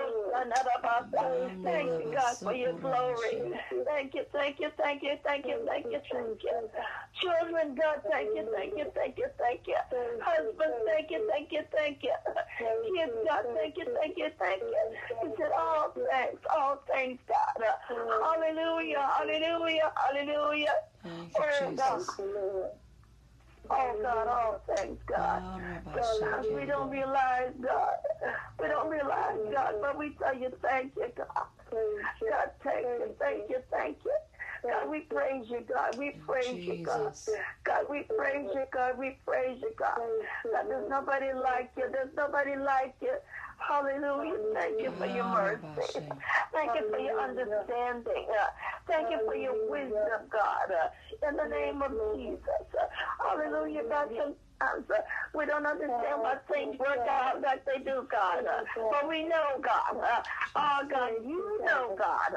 Thank you, God, for your glory. Thank you, thank you, thank you, thank you, thank you, thank you. Children, God, thank you, thank you, thank you, thank you. Husband, thank you, thank you, thank you. Kids, God, thank you, thank you, thank you. He said, all thanks, all thanks, God. Hallelujah, hallelujah, hallelujah. Thank Oh, you, God. Jesus. Oh, God, all thanks, God. Ah, God, we don't realize, God. We don't realize, God, but we tell you thank you, God. God, thank you, thank you, thank you. God, we praise you, God. We praise you, God. God, we praise you, God. We praise you, God. God, there's nobody like you. There's nobody like you. Hallelujah. Thank you for your mercy. Thank you for your understanding. Thank you for your wisdom, God. In the name of Jesus. Hallelujah, God. Sometimes uh, we don't understand why things work out like they do, God. But we know, God. Oh, God, you know, God.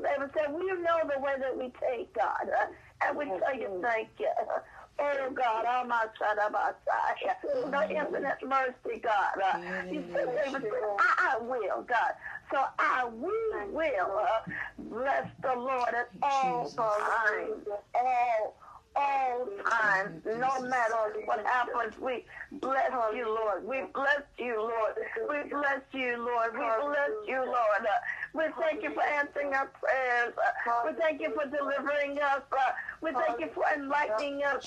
They would say, we know the way that we take, God. Uh, [LAUGHS] And we tell you thank you. [LAUGHS] Oh God, oh my son, oh my son, [LAUGHS] the infinite mercy, God. Uh, you said they would say, I will, God. So I we will uh, bless the Lord at all times, all all time, no matter what happens. We bless you, Lord. We bless you, Lord. We bless you, Lord. We bless you, Lord. Uh, we thank you for answering our prayers. Uh, we thank you for delivering us. Uh, we thank you for enlightening us.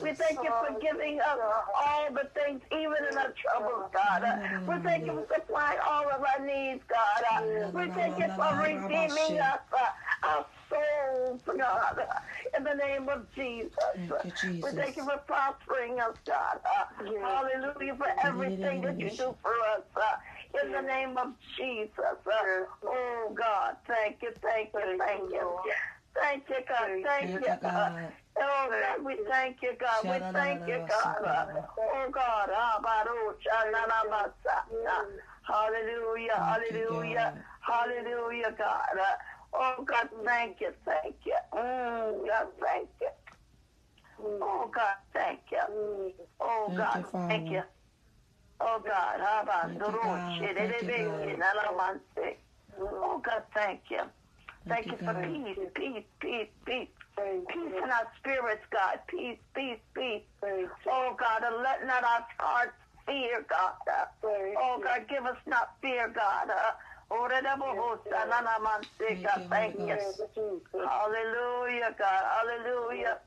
We thank you for giving us all the things, even in our troubles, God. We thank you for supplying all of our needs, God. We thank you for redeeming us, uh, our souls, God. Uh, in the name of Jesus. Thank you, We thank you for prospering us, God. Uh, hallelujah for everything that you do for us. Uh, in the name of Jesus. Uh, oh, God. Thank you, thank you, thank you. Thank you, God. Thank you. Uh, God. Oh, God, we thank you, God. We thank you, God. Uh, Oh, God. Ah, Baruch, ah, na, na, ma, sa, na. Hallelujah, hallelujah, hallelujah, God. Oh, God, thank you, thank you. Mm, God, thank you. Oh, God, thank you. Oh, Thank God, you, thank you. Oh, God. ba, Thank you, duru, God. shi, de, Thank de, you, be, God. ki, na, na, man, si. Oh, God, thank you. Thank Thank you you, for peace, peace, peace, peace. Peace in our spirits, God. Peace, peace, peace. Oh, God, and let not our hearts fear, God. Oh, God, give us not fear, God. Da, da, bo, ho, sa, na, na, man, si, Thank God, you, thank you. Hallelujah, God. Hallelujah.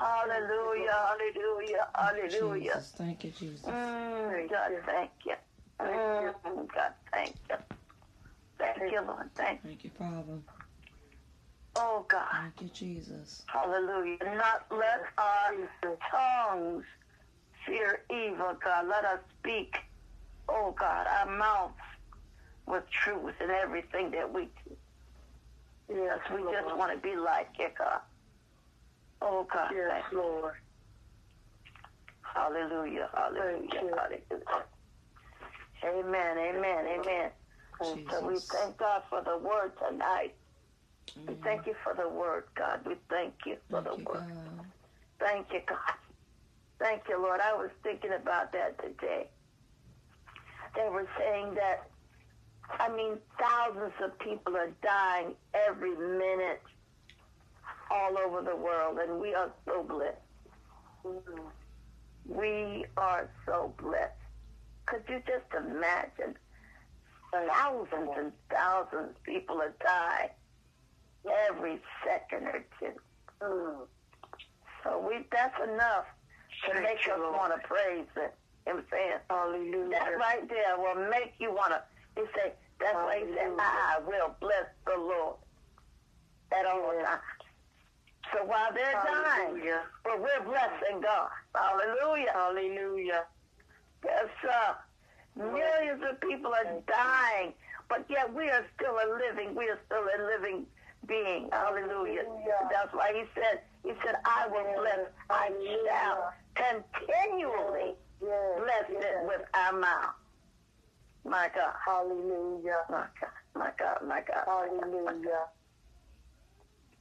Hallelujah, hallelujah, hallelujah. Jesus. Thank you, Jesus. Mm, God, thank you. Mm, God, thank you. Thank you, Lord. Thank you. Thank you, Father. Oh, God. Thank you, Jesus. Hallelujah. Not let our tongues fear evil, God. Let us speak, oh God, our mouths with truth in everything that we do. Yes, we just want to be like you, God. Oh God. Yes, Lord. Hallelujah. Hallelujah. Hallelujah. Amen. Amen. Amen. So we thank God for the word tonight. We Mm. thank you for the word, God. We thank you for Thank the you, word. God. Thank you, God. Thank you, Lord. I was thinking about that today. They were saying that, I mean, thousands of people are dying every minute all over the world, and we are so blessed. We are so blessed. Could you just imagine? Thousands and thousands of people are dying every second or two. So we that's enough to make us want to praise it. You know what I'm saying? Hallelujah. That right there will make you want to. He say that's why he said, "I will bless the Lord at all times." So while they're dying, but we're blessing God. Hallelujah. Hallelujah. Yes, sir. Millions of people are dying, but yet we are still a living. We are still a living being. Hallelujah. That's why he said, he said, I will bless, I shall continually bless it with our mouth. My God. Hallelujah. My God, my God, my God. Hallelujah.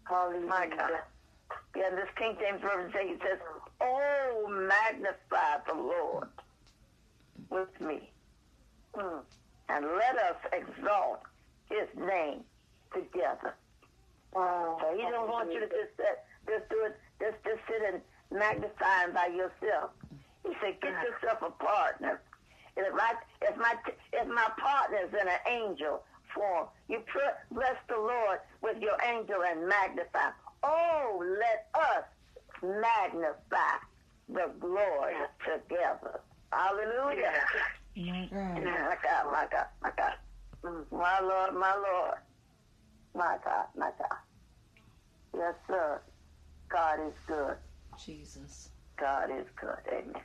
Hallelujah. My God. Yeah, this King James Version says, Oh, magnify the Lord with me. Mm. And let us exalt his name together. So he don't want you to just sit, just do it, just just sit and magnify him by yourself. He said, get yourself a partner. And if my if my if my partner's in an angel form, you put bless the Lord with your angel and magnify. Oh, let us magnify the glory together. Hallelujah. My God. My God, my God, my God. Mm, My Lord, my Lord. My God, my God. Yes, sir. God is good. Jesus. God is good. Amen.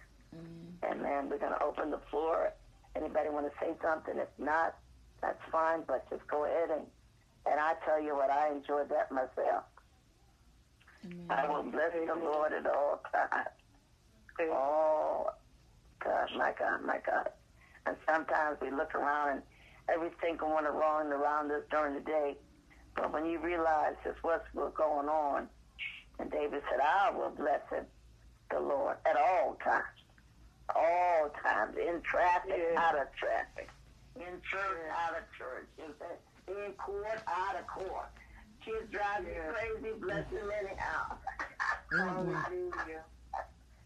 Amen. then We're going to open the floor. Anybody want to say something? If not, that's fine, but just go ahead and, and I tell you what, I enjoyed that myself. I will bless the Lord at all times. Oh, God, my God, my God. And sometimes we look around and everything going wrong around us during the day. But when you realize just what's going on, and David said, I will bless him, the Lord, at all times. All times. In traffic, Yeah. out of traffic. In church, out of church. In, in court, out of court. Kids drive you Yeah. crazy, bless him anyhow. Hallelujah.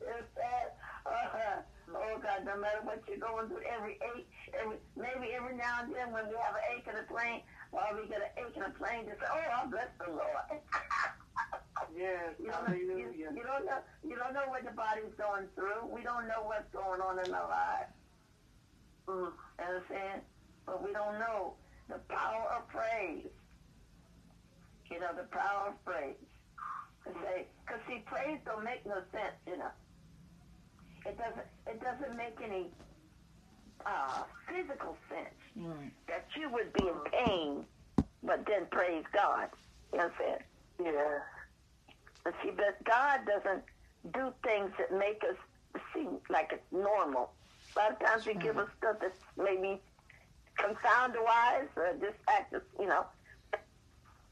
It's sad. Uh, oh God, no matter what you're going through, every ache, every maybe every now and then when we have an ache in the plane, or we get an ache in the plane, just say, "Oh, I bless the Lord." [LAUGHS] Yes. you don't know, you, you don't know, you don't know what the body's going through. We don't know what's going on in our lives. Mm, understand? But we don't know the power of praise. You know, the power of praise. To say, because see, praise don't make no sense, you know. It doesn't. It doesn't make any uh, physical sense Right. that you would be in pain, but then praise God. You know what I'm? Yeah. But see, but God doesn't do things that make us seem like it's normal. A lot of times He give us stuff that's maybe confound wise or just act, as, you know,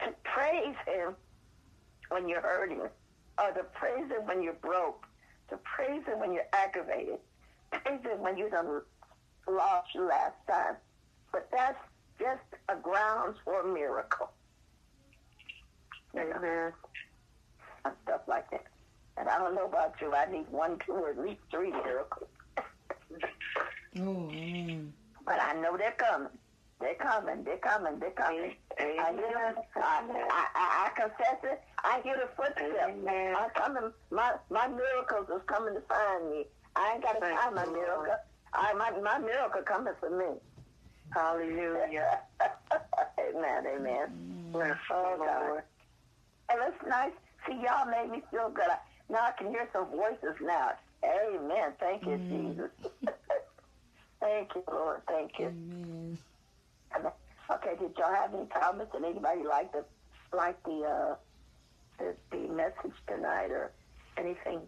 to praise Him when you're hurting, or to praise Him when you're broke, to praise Him when you're aggravated, praise Him when you done lost your last time. But that's just a grounds for a miracle. Amen. and stuff like that. And I don't know about you, I need one, two, or at least three miracles. [LAUGHS] Oh, amen. But I know they're coming. They're coming. They're coming. They're coming. I hear I, I, I confess it. I hear the footsteps. Amen. I'm coming. My my miracles is coming to find me. I ain't got to find my miracle. I, my my miracle coming for me. Hallelujah. amen. Amen. Bless Oh God. Lord. That's nice. See, y'all made me feel good. I, now I can hear some voices now. Amen. Thank you, Mm. Jesus. [LAUGHS] Thank you, Lord. Thank you. Amen. Okay, did y'all have any comments? Did anybody like the like the uh the, the message tonight or anything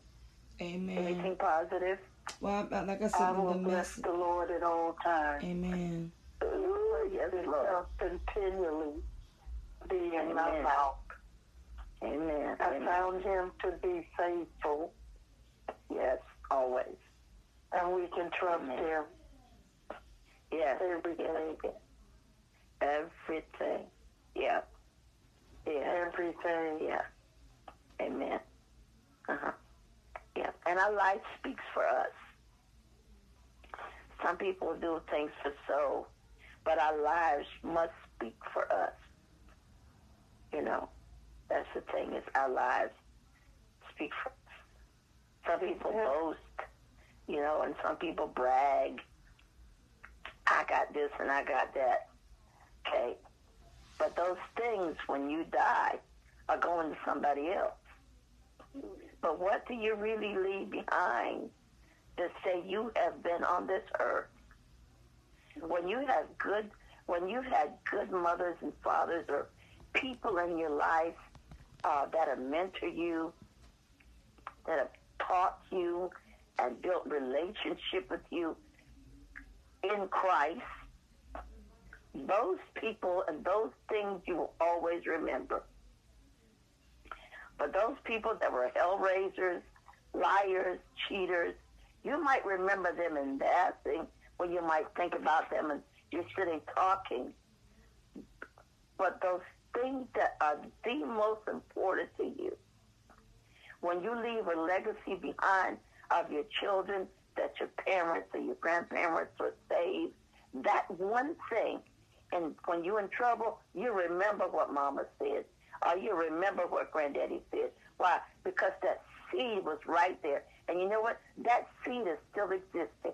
Amen. anything positive? Well, like I said, I will the bless message. the Lord at all times. Amen. Yes, Lord. Continually be in my Amen. mouth. Amen. I Amen. found him to be faithful, Yes, always. and we can trust Amen. him Yes. everything. Yes. Everything. Yeah. Yeah. Everything. Yeah. Amen. Uh-huh. Yeah. And our life speaks for us. Some people do things for show, but our lives must speak for us. You know, that's the thing is our lives speak for us. Some people Yeah. boast, you know, and some people brag. I got this and I got that. Okay. But those things, when you die, are going to somebody else. But what do you really leave behind to say you have been on this earth? When you have good, when you've had good mothers and fathers or people in your life uh, that have mentored you, that have taught you and built relationship with you in Christ, those people and those things you will always remember. But those people that were hell raisers, liars, cheaters, you might remember them in passing when you might think about them and you're sitting talking. But those things that are the most important to you, when you leave a legacy behind of your children, that your parents or your grandparents were saved, that one thing, and when you're in trouble, you remember what mama said, or you remember what granddaddy said. Why? Because that seed was right there. And you know what? That seed is still existing.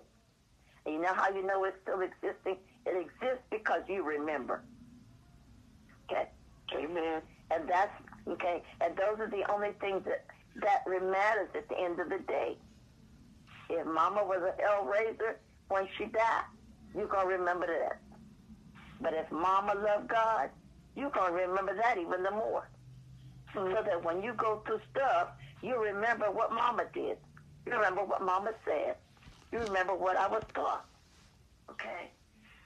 And you know how you know it's still existing? It exists because you remember. Okay? Amen. And that's, okay, and those are the only things that, that matters at the end of the day. If mama was a hell raiser when she died, you're going to remember that. But if mama loved God, you're going to remember that even the more. Mm-hmm. So that when you go through stuff, you remember what mama did. You remember what mama said. You remember what I was taught. Okay?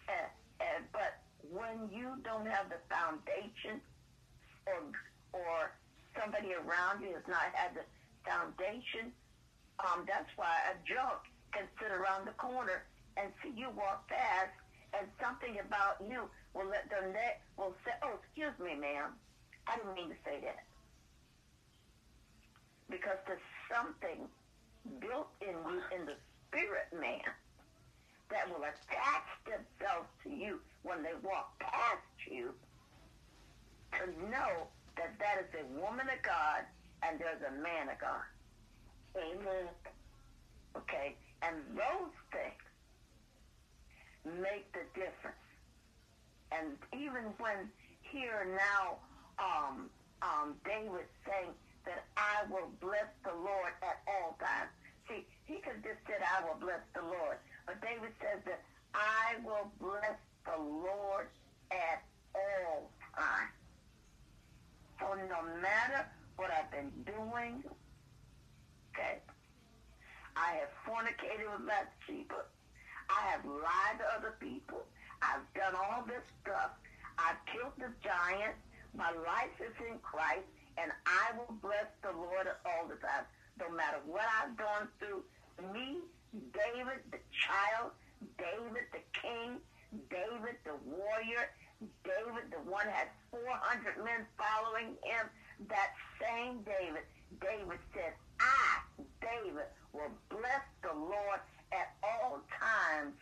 And, and, but when you don't have the foundation or, or somebody around you has not had the foundation, um, that's why a junk can sit around the corner and see you walk past and something about you will let them net will say, Oh, excuse me, ma'am. I didn't mean to say that. Because there's something built in you in the spirit man that will attach themselves to you when they walk past you to know that that is a woman of God and there's a man of God. Amen. Okay? And those things make the difference. And even when here now, um, um, David saying that I will bless the Lord at all times. He could just said, I will bless the Lord. But David says that I will bless the Lord at all times. So no matter what I've been doing, okay, I have fornicated with Bathsheba. I have lied to other people. I've done all this stuff. I've killed the giant. My life is in Christ, and I will bless the Lord at all the time. No matter what I've gone through, me, David, the child, David, the king, David, the warrior, David, the one had 400 men following him, that same David, David said, I, David, will bless the Lord at all times,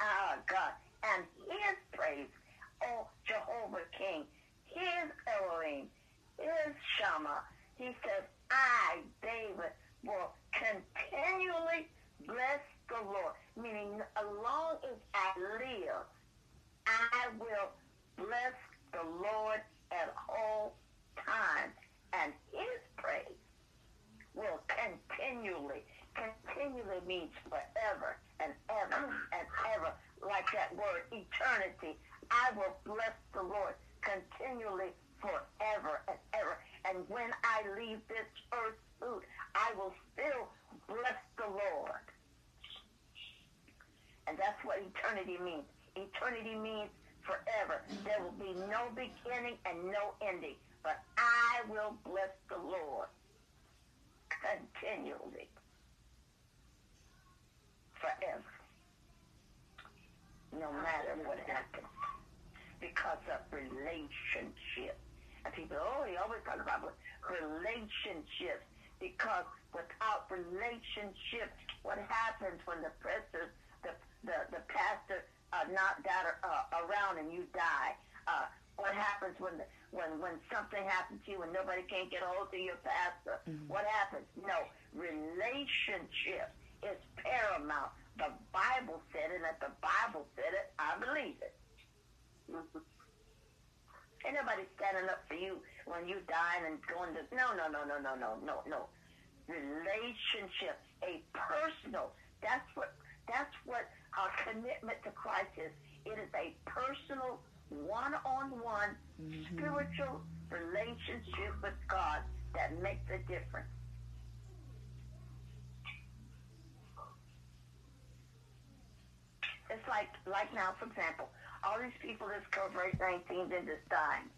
our God, and his praise, oh Jehovah King, his Elohim, his Shammah. He says, I, David, will continually bless the Lord, meaning as long as I live, I will bless the Lord at all times, and his praise will continually, continually means forever and ever and ever, like that word eternity. I will bless the Lord continually forever and ever. And when I leave this earth suit, I will still bless the Lord. And that's what eternity means. Eternity means forever. There will be no beginning and no ending. But I will bless the Lord continually. Forever. No matter what happens. Because of relationship. People, oh, he always talk about relationships. Because without relationship, what happens when the pastor, the, the, the pastor uh, not that uh, around and you die? Uh, what happens when the, when when something happens to you and nobody can't get a hold of your pastor? Mm-hmm. What happens? No, relationship is paramount. The Bible said it, and if the Bible said it, I believe it. Mm-hmm. Ain't nobody standing up for you when you dying and going to no no no no no no no no. Relationship, a personal. That's what that's what our commitment to Christ is. It is a personal one-on-one mm-hmm. spiritual relationship with God that makes a difference. It's like, like now, for example, all these people that's COVID-19 and just dying.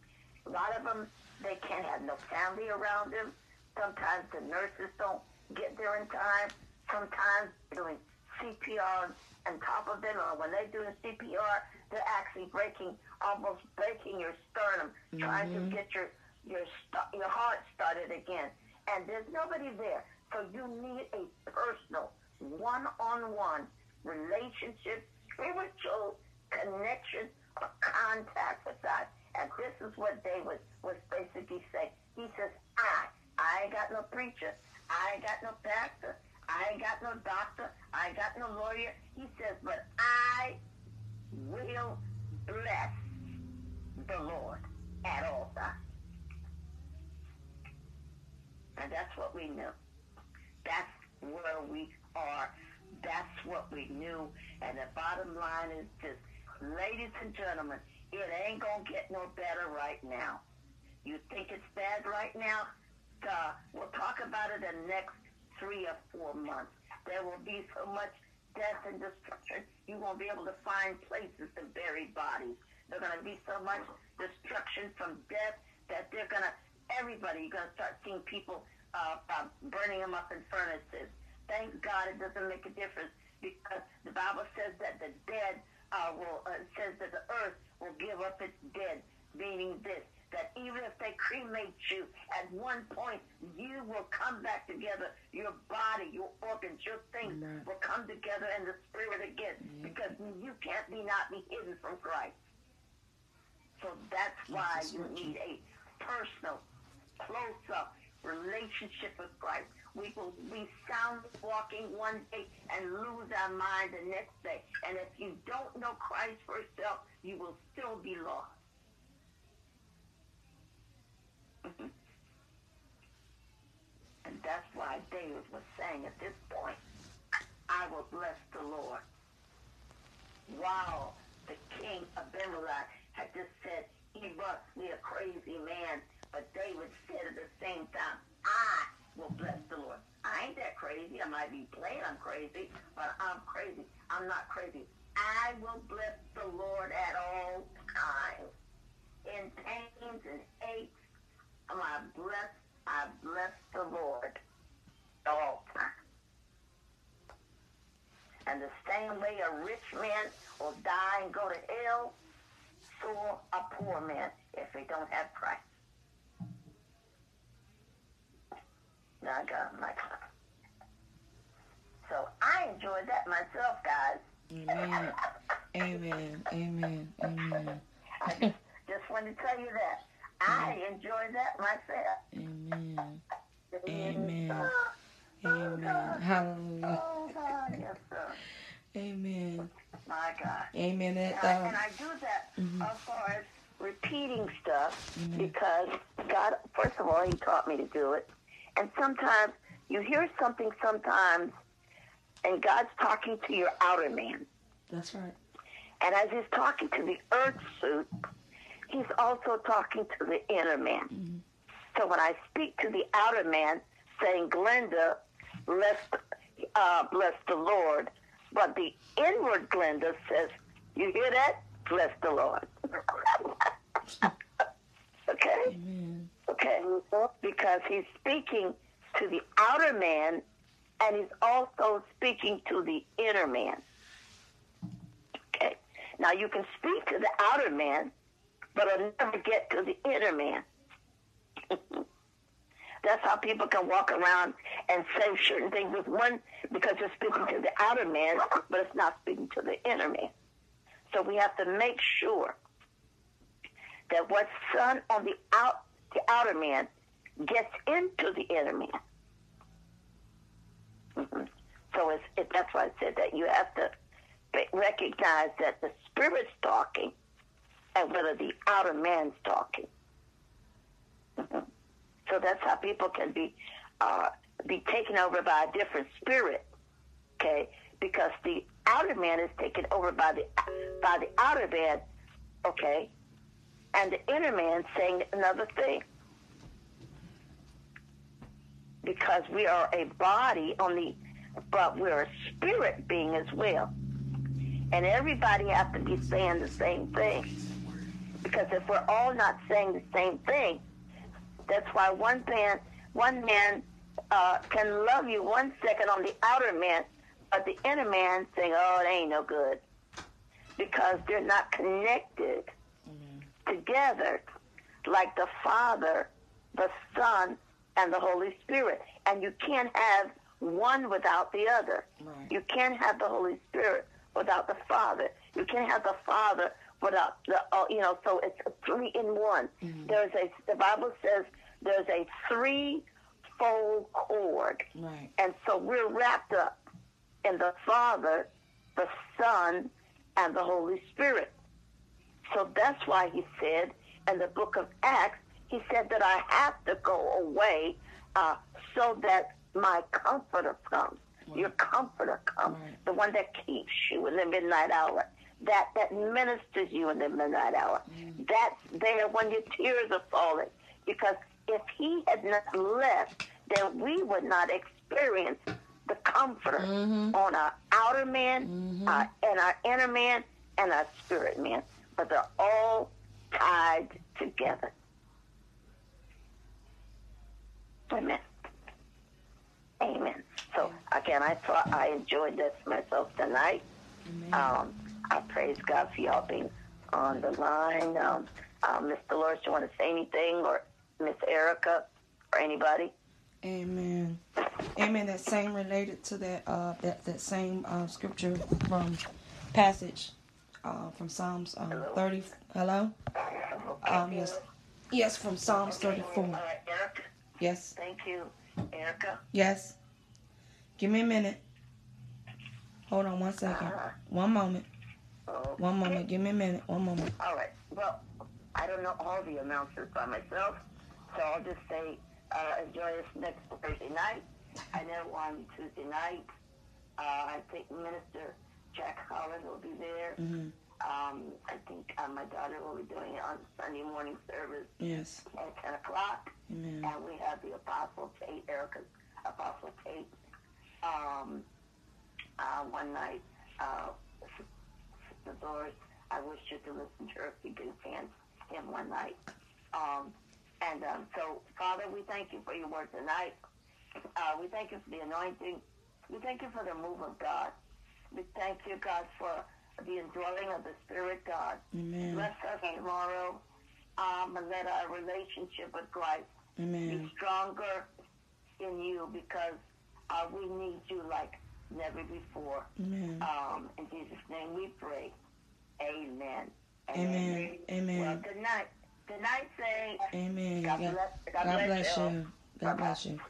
A lot of them, they can't have no family around them. Sometimes the nurses don't get there in time. Sometimes they're doing CPR on top of them, or when they're doing CPR, they're actually breaking, almost breaking your sternum, trying to mm-hmm. get your your st- your heart started again. And there's nobody there, so you need a personal, one-on-one relationship, spiritual connection or contact with God. And this is what David was basically saying. He says, I, I ain't got no preacher. I ain't got no pastor. I ain't got no doctor. I ain't got no lawyer. He says, but I will bless the Lord at all times. And that's what we knew. That's where we are. That's what we knew. And the bottom line is this, ladies and gentlemen, it ain't to get no better right now. You think it's bad right now? We'll talk about it in the next three or four months. There will be so much death and destruction, you won't be able to find places to bury bodies. There's to be so much destruction from death that they're to, everybody, you're to start seeing people uh, uh, burning them up in furnaces. Thank God it doesn't make a difference because the Bible says that the dead uh, will, uh, says that the earth will give up its dead, meaning this, that even if they cremate you, at one point you will come back together. Your body, your organs, your things Right. will come together in the spirit again because you can't be not be hidden from Christ. So that's why That's you need a personal, close-up relationship with Christ. We will be sound walking one day and lose our mind the next day. And if you don't know Christ for yourself, you will still be lost. Mhm. And that's why David was saying at this point, I will bless the Lord. Wow, the king Abimelech had just said, he must be a crazy man. But David said at the same time, I will bless the Lord. I ain't that crazy. I might be playing I'm crazy, but I'm crazy. I'm not crazy. I will bless the Lord at all times. In pains and aches, I blessed? I bless the Lord at all times. And the same way a rich man will die and go to hell, so a poor man if he don't have Christ. I got my So I enjoyed that myself, guys. Amen. Amen. Amen. Amen. I just, wanted to tell you that. I enjoyed that myself. Amen. Amen. Oh, Amen. Hallelujah. oh, God, yes, sir. Amen. My God. Amen. And That, I, um, and I do that mhm. as far as repeating stuff Amen. because God, first of all, He taught me to do it. And sometimes you hear something sometimes, and God's talking to your outer man. That's right. And as He's talking to the earth suit, He's also talking to the inner man. Mhm. So when I speak to the outer man, saying, Glenda, bless, uh, bless the Lord, but the inward Glenda says, you hear that? Bless the Lord. [LAUGHS] okay? Amen. Because he's speaking to the outer man and he's also speaking to the inner man. Okay? Now you can speak to the outer man, but it'll never get to the inner man. [LAUGHS] That's how people can walk around and say certain things with one because they're speaking to the outer man, but it's not speaking to the inner man. So we have to make sure that what's done on the out the outer man gets into the inner man. Mhm. So it's, it, that's why I said that you have to recognize that the spirit's talking and whether the outer man's talking. Mhm. So that's how people can be uh, be taken over by a different spirit. Okay, because the outer man is taken over by the by the outer man. Okay, and the inner man saying another thing. Because we are a body on the, but we're a spirit being as well. And everybody has to be saying the same thing. Because if we're all not saying the same thing, that's why one man one man uh, can love you one second on the outer man, but the inner man saying, "Oh, it ain't no good," because they're not connected together like the Father, the Son, and the Holy Spirit. And you can't have one without the other. Right. You can't have the Holy Spirit without the Father. You can't have the Father without the, uh, you know, so it's a three in one. There's a, the Bible says there's a three-fold cord. Right. And so we're wrapped up in the Father, the Son, and the Holy Spirit. So that's why he said in the book of Acts, he said that I have to go away uh, so that my comforter comes. Your comforter comes, Right. the one that keeps you in the midnight hour, that, that ministers you in the midnight hour. That's there when your tears are falling. Because if he had not left, then we would not experience the comforter Mhm. on our outer man, Mhm. uh, and our inner man, and our spirit man. But they're all tied together. Amen. Amen. So again, I thought I enjoyed this myself tonight. Um, I praise God for y'all being on the line. Um, uh, Miss Dolores, you want to say anything, or Miss Erica, or anybody? Amen. Amen. That same related to that uh that, that same uh scripture from passage uh from Psalms um thirty hello? Um yes. Yes, from Psalms All four. right, Erica. Yes. Thank you, Erica. Yes. Give me a minute. Hold on one second. One moment. Oh, One moment. Give me a minute. One moment. All right. Well, I don't know all the announcers by myself, so I'll just say uh, enjoy this next Thursday night. I know on Tuesday night, uh, I think Minister Jack Holland will be there. hmm Um, I think uh, my daughter will be doing it on Sunday morning service Yes. at 10 o'clock. Amen. And we have the Apostle Tate, Erica's Apostle Tate, um, uh, one night. Uh, the Doors, I wish you to listen to her if you do fans him one night. Um, and um, so, Father, we thank you for your word tonight. Uh, we thank you for the anointing. We thank you for the move of God. We thank you, God, for the indwelling of the Spirit, God. Amen. Bless us tomorrow um, and let our relationship with Christ be stronger in you because uh, we need you like never before. Amen. Um, in Jesus' name we pray. Amen. Amen. Amen. Well, good night. Good night, say. Amen. God God, bless, God God bless bless you. you. God bless you.